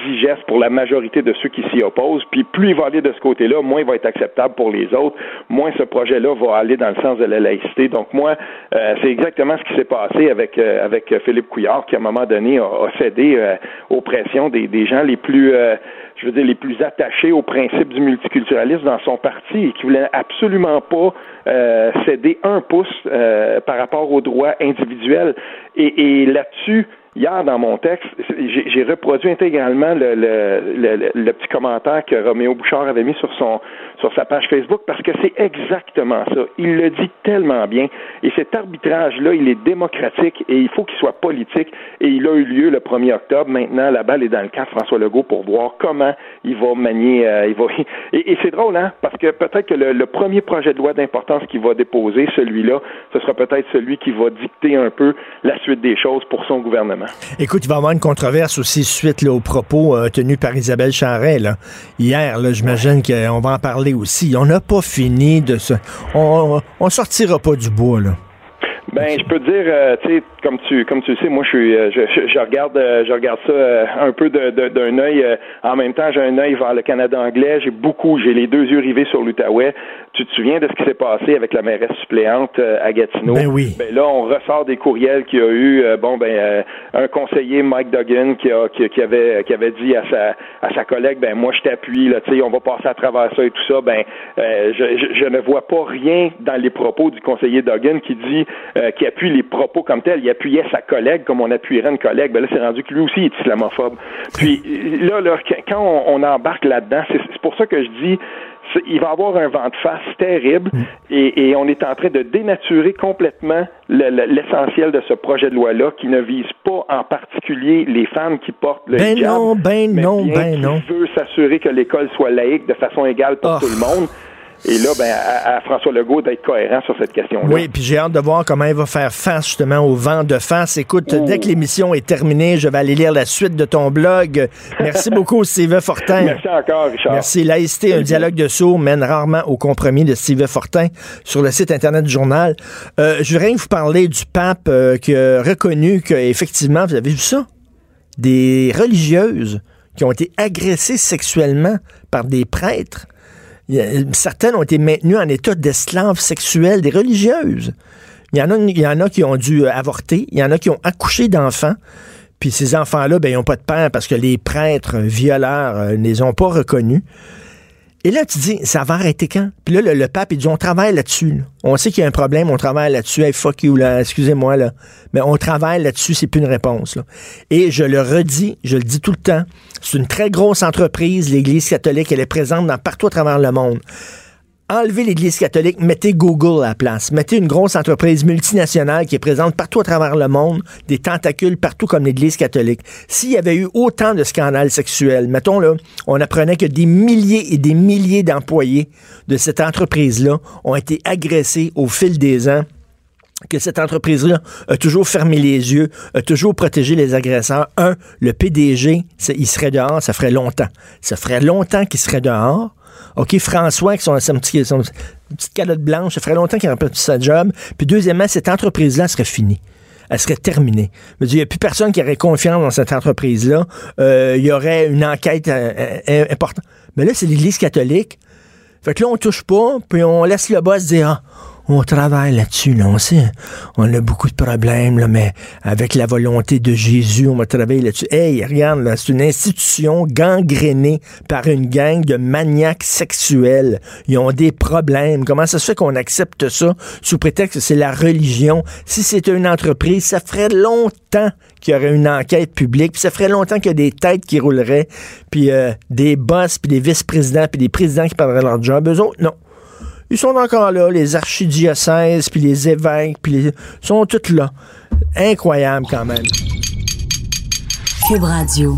digeste pour la majorité de ceux qui s'y opposent. Puis plus il va aller de ce côté-là, moins il va être acceptable pour les autres, moins ce projet-là va aller dans le sens de la laïcité. Donc moi, euh, c'est exactement ce qui s'est passé avec euh, avec Philippe Couillard, qui à un moment donné a, a cédé euh, aux pressions des, des gens les plus euh, je veux dire, les plus attachés au principe du multiculturalisme dans son parti et qui voulait absolument pas euh, céder un pouce euh, par rapport aux droits individuels. Et, et là-dessus, hier dans mon texte, j'ai reproduit intégralement le, le, le, le petit commentaire que Roméo Bouchard avait mis sur son sur sa page Facebook parce que c'est exactement ça. Il le dit tellement bien. Et cet arbitrage-là, il est démocratique et il faut qu'il soit politique. Et il a eu lieu le 1er octobre. Maintenant, la balle est dans le camp de François Legault pour voir comment il va manier. euh, il va... Et, c'est drôle, hein? Parce que peut-être que le, premier projet de loi d'importance qu'il va déposer, celui-là, ce sera peut-être celui qui va dicter un peu la suite des choses pour son gouvernement. Écoute, il va y avoir une controverse aussi suite là, aux propos euh, tenus par Isabelle Charret. Hier, là, j'imagine qu'on va en parler aussi. On n'a pas fini de se... On, on sortira pas du bois, là. Ben, je peux dire, euh, tu sais, comme tu comme tu le sais, moi, je suis, euh, je, je, je regarde, euh, je regarde ça euh, un peu de- de- d'un œil. en même temps, j'ai un œil vers le Canada anglais. J'ai beaucoup, j'ai les deux yeux rivés sur l'Outaouais. Tu te souviens de ce qui s'est passé avec la mairesse suppléante à Gatineau? Ben oui. Ben là, on ressort des courriels qu'il y a eu. bon, ben, un conseiller, Mike Duggan, qui, a, qui, qui avait qui avait dit à sa à sa collègue, ben moi, je t'appuie. Là, tu sais, on va passer à travers ça et tout ça. Ben, euh, je, je, je ne vois pas rien dans les propos du conseiller Duggan qui dit euh, qui appuie les propos comme tels. Il appuyait sa collègue comme on appuierait une collègue. Ben là, c'est rendu que lui aussi est islamophobe. Puis là, là, quand on, on embarque là-dedans, c'est pour ça que je dis il va y avoir un vent de face terrible et, et on est en train de dénaturer complètement le- le- l'essentiel de ce projet de loi-là qui ne vise pas en particulier les femmes qui portent le Ben hijab, non, ben mais non, bien ben qui non. veut s'assurer que l'école soit laïque de façon égale pour Oh. tout le monde. Et là, ben, à, à François Legault d'être cohérent sur cette question-là. Oui, puis j'ai hâte de voir comment il va faire face justement au vent de face. Écoute, dès que l'émission est terminée, je vais aller lire la suite de ton blog. Merci beaucoup, Steve Fortin. Merci encore, Richard. Merci. Laïcité, un dialogue de sourds mène rarement au compromis de Steve Fortin sur le site Internet du journal. Euh, je voudrais vous parler du pape euh, qui a reconnu qu'effectivement, vous avez vu ça? Des religieuses qui ont été agressées sexuellement par des prêtres. Certaines ont été maintenues en état d'esclaves sexuels, des religieuses. Il y, en a, qui ont dû euh, avorter, il y en a qui ont accouché d'enfants. Puis ces enfants-là, ben, ils n'ont pas de père parce que les prêtres violeurs euh, ne les ont pas reconnus. Et là, tu dis, ça va arrêter quand? Puis là, le, pape, il dit, on travaille là-dessus. là. On sait qu'il y a un problème, on travaille là-dessus. Hey, fuck you, là, excusez-moi, là. Mais on travaille là-dessus, c'est plus une réponse. Et je le redis, je le dis tout le temps, c'est une très grosse entreprise, l'Église catholique, elle est présente dans partout à travers le monde. Enlevez l'Église catholique, mettez Google à la place. Mettez une grosse entreprise multinationale qui est présente partout à travers le monde, des tentacules partout comme l'Église catholique. S'il y avait eu autant de scandales sexuels, mettons là, on apprenait que des milliers et des milliers d'employés de cette entreprise-là ont été agressés au fil des ans que cette entreprise-là a toujours fermé les yeux, a toujours protégé les agresseurs. Un, le PDG, il serait dehors, ça ferait longtemps. Ça ferait longtemps qu'il serait dehors. OK, François, qui son, son petit- son petite calotte blanche, ça ferait longtemps qu'il n'aurait pas sa job. Puis deuxièmement, cette entreprise-là serait finie. Elle serait terminée. Il n'y a plus personne qui aurait confiance dans cette entreprise-là. Euh, il y aurait une enquête euh, euh, importante. Mais là, c'est l'Église catholique. Fait que là, on touche pas, puis on laisse le boss dire, ah, on travaille là-dessus, là. On sait, on a beaucoup de problèmes, là, mais avec la volonté de Jésus, on va travailler là-dessus. Hey, regarde, là, c'est une institution gangrénée par une gang de maniaques sexuels. Ils ont des problèmes. Comment ça se fait qu'on accepte ça sous prétexte que c'est la religion? Si c'était une entreprise, ça ferait longtemps qu'il y aurait une enquête publique, puis ça ferait longtemps qu'il y a des têtes qui rouleraient, puis euh, des boss, puis des vice-présidents, puis des présidents qui perdraient leur job. Eux autres, non. Ils sont encore là, les archidiocèses, puis les évêques, puis les... Ils sont tous là. Incroyable quand même. Cube Radio.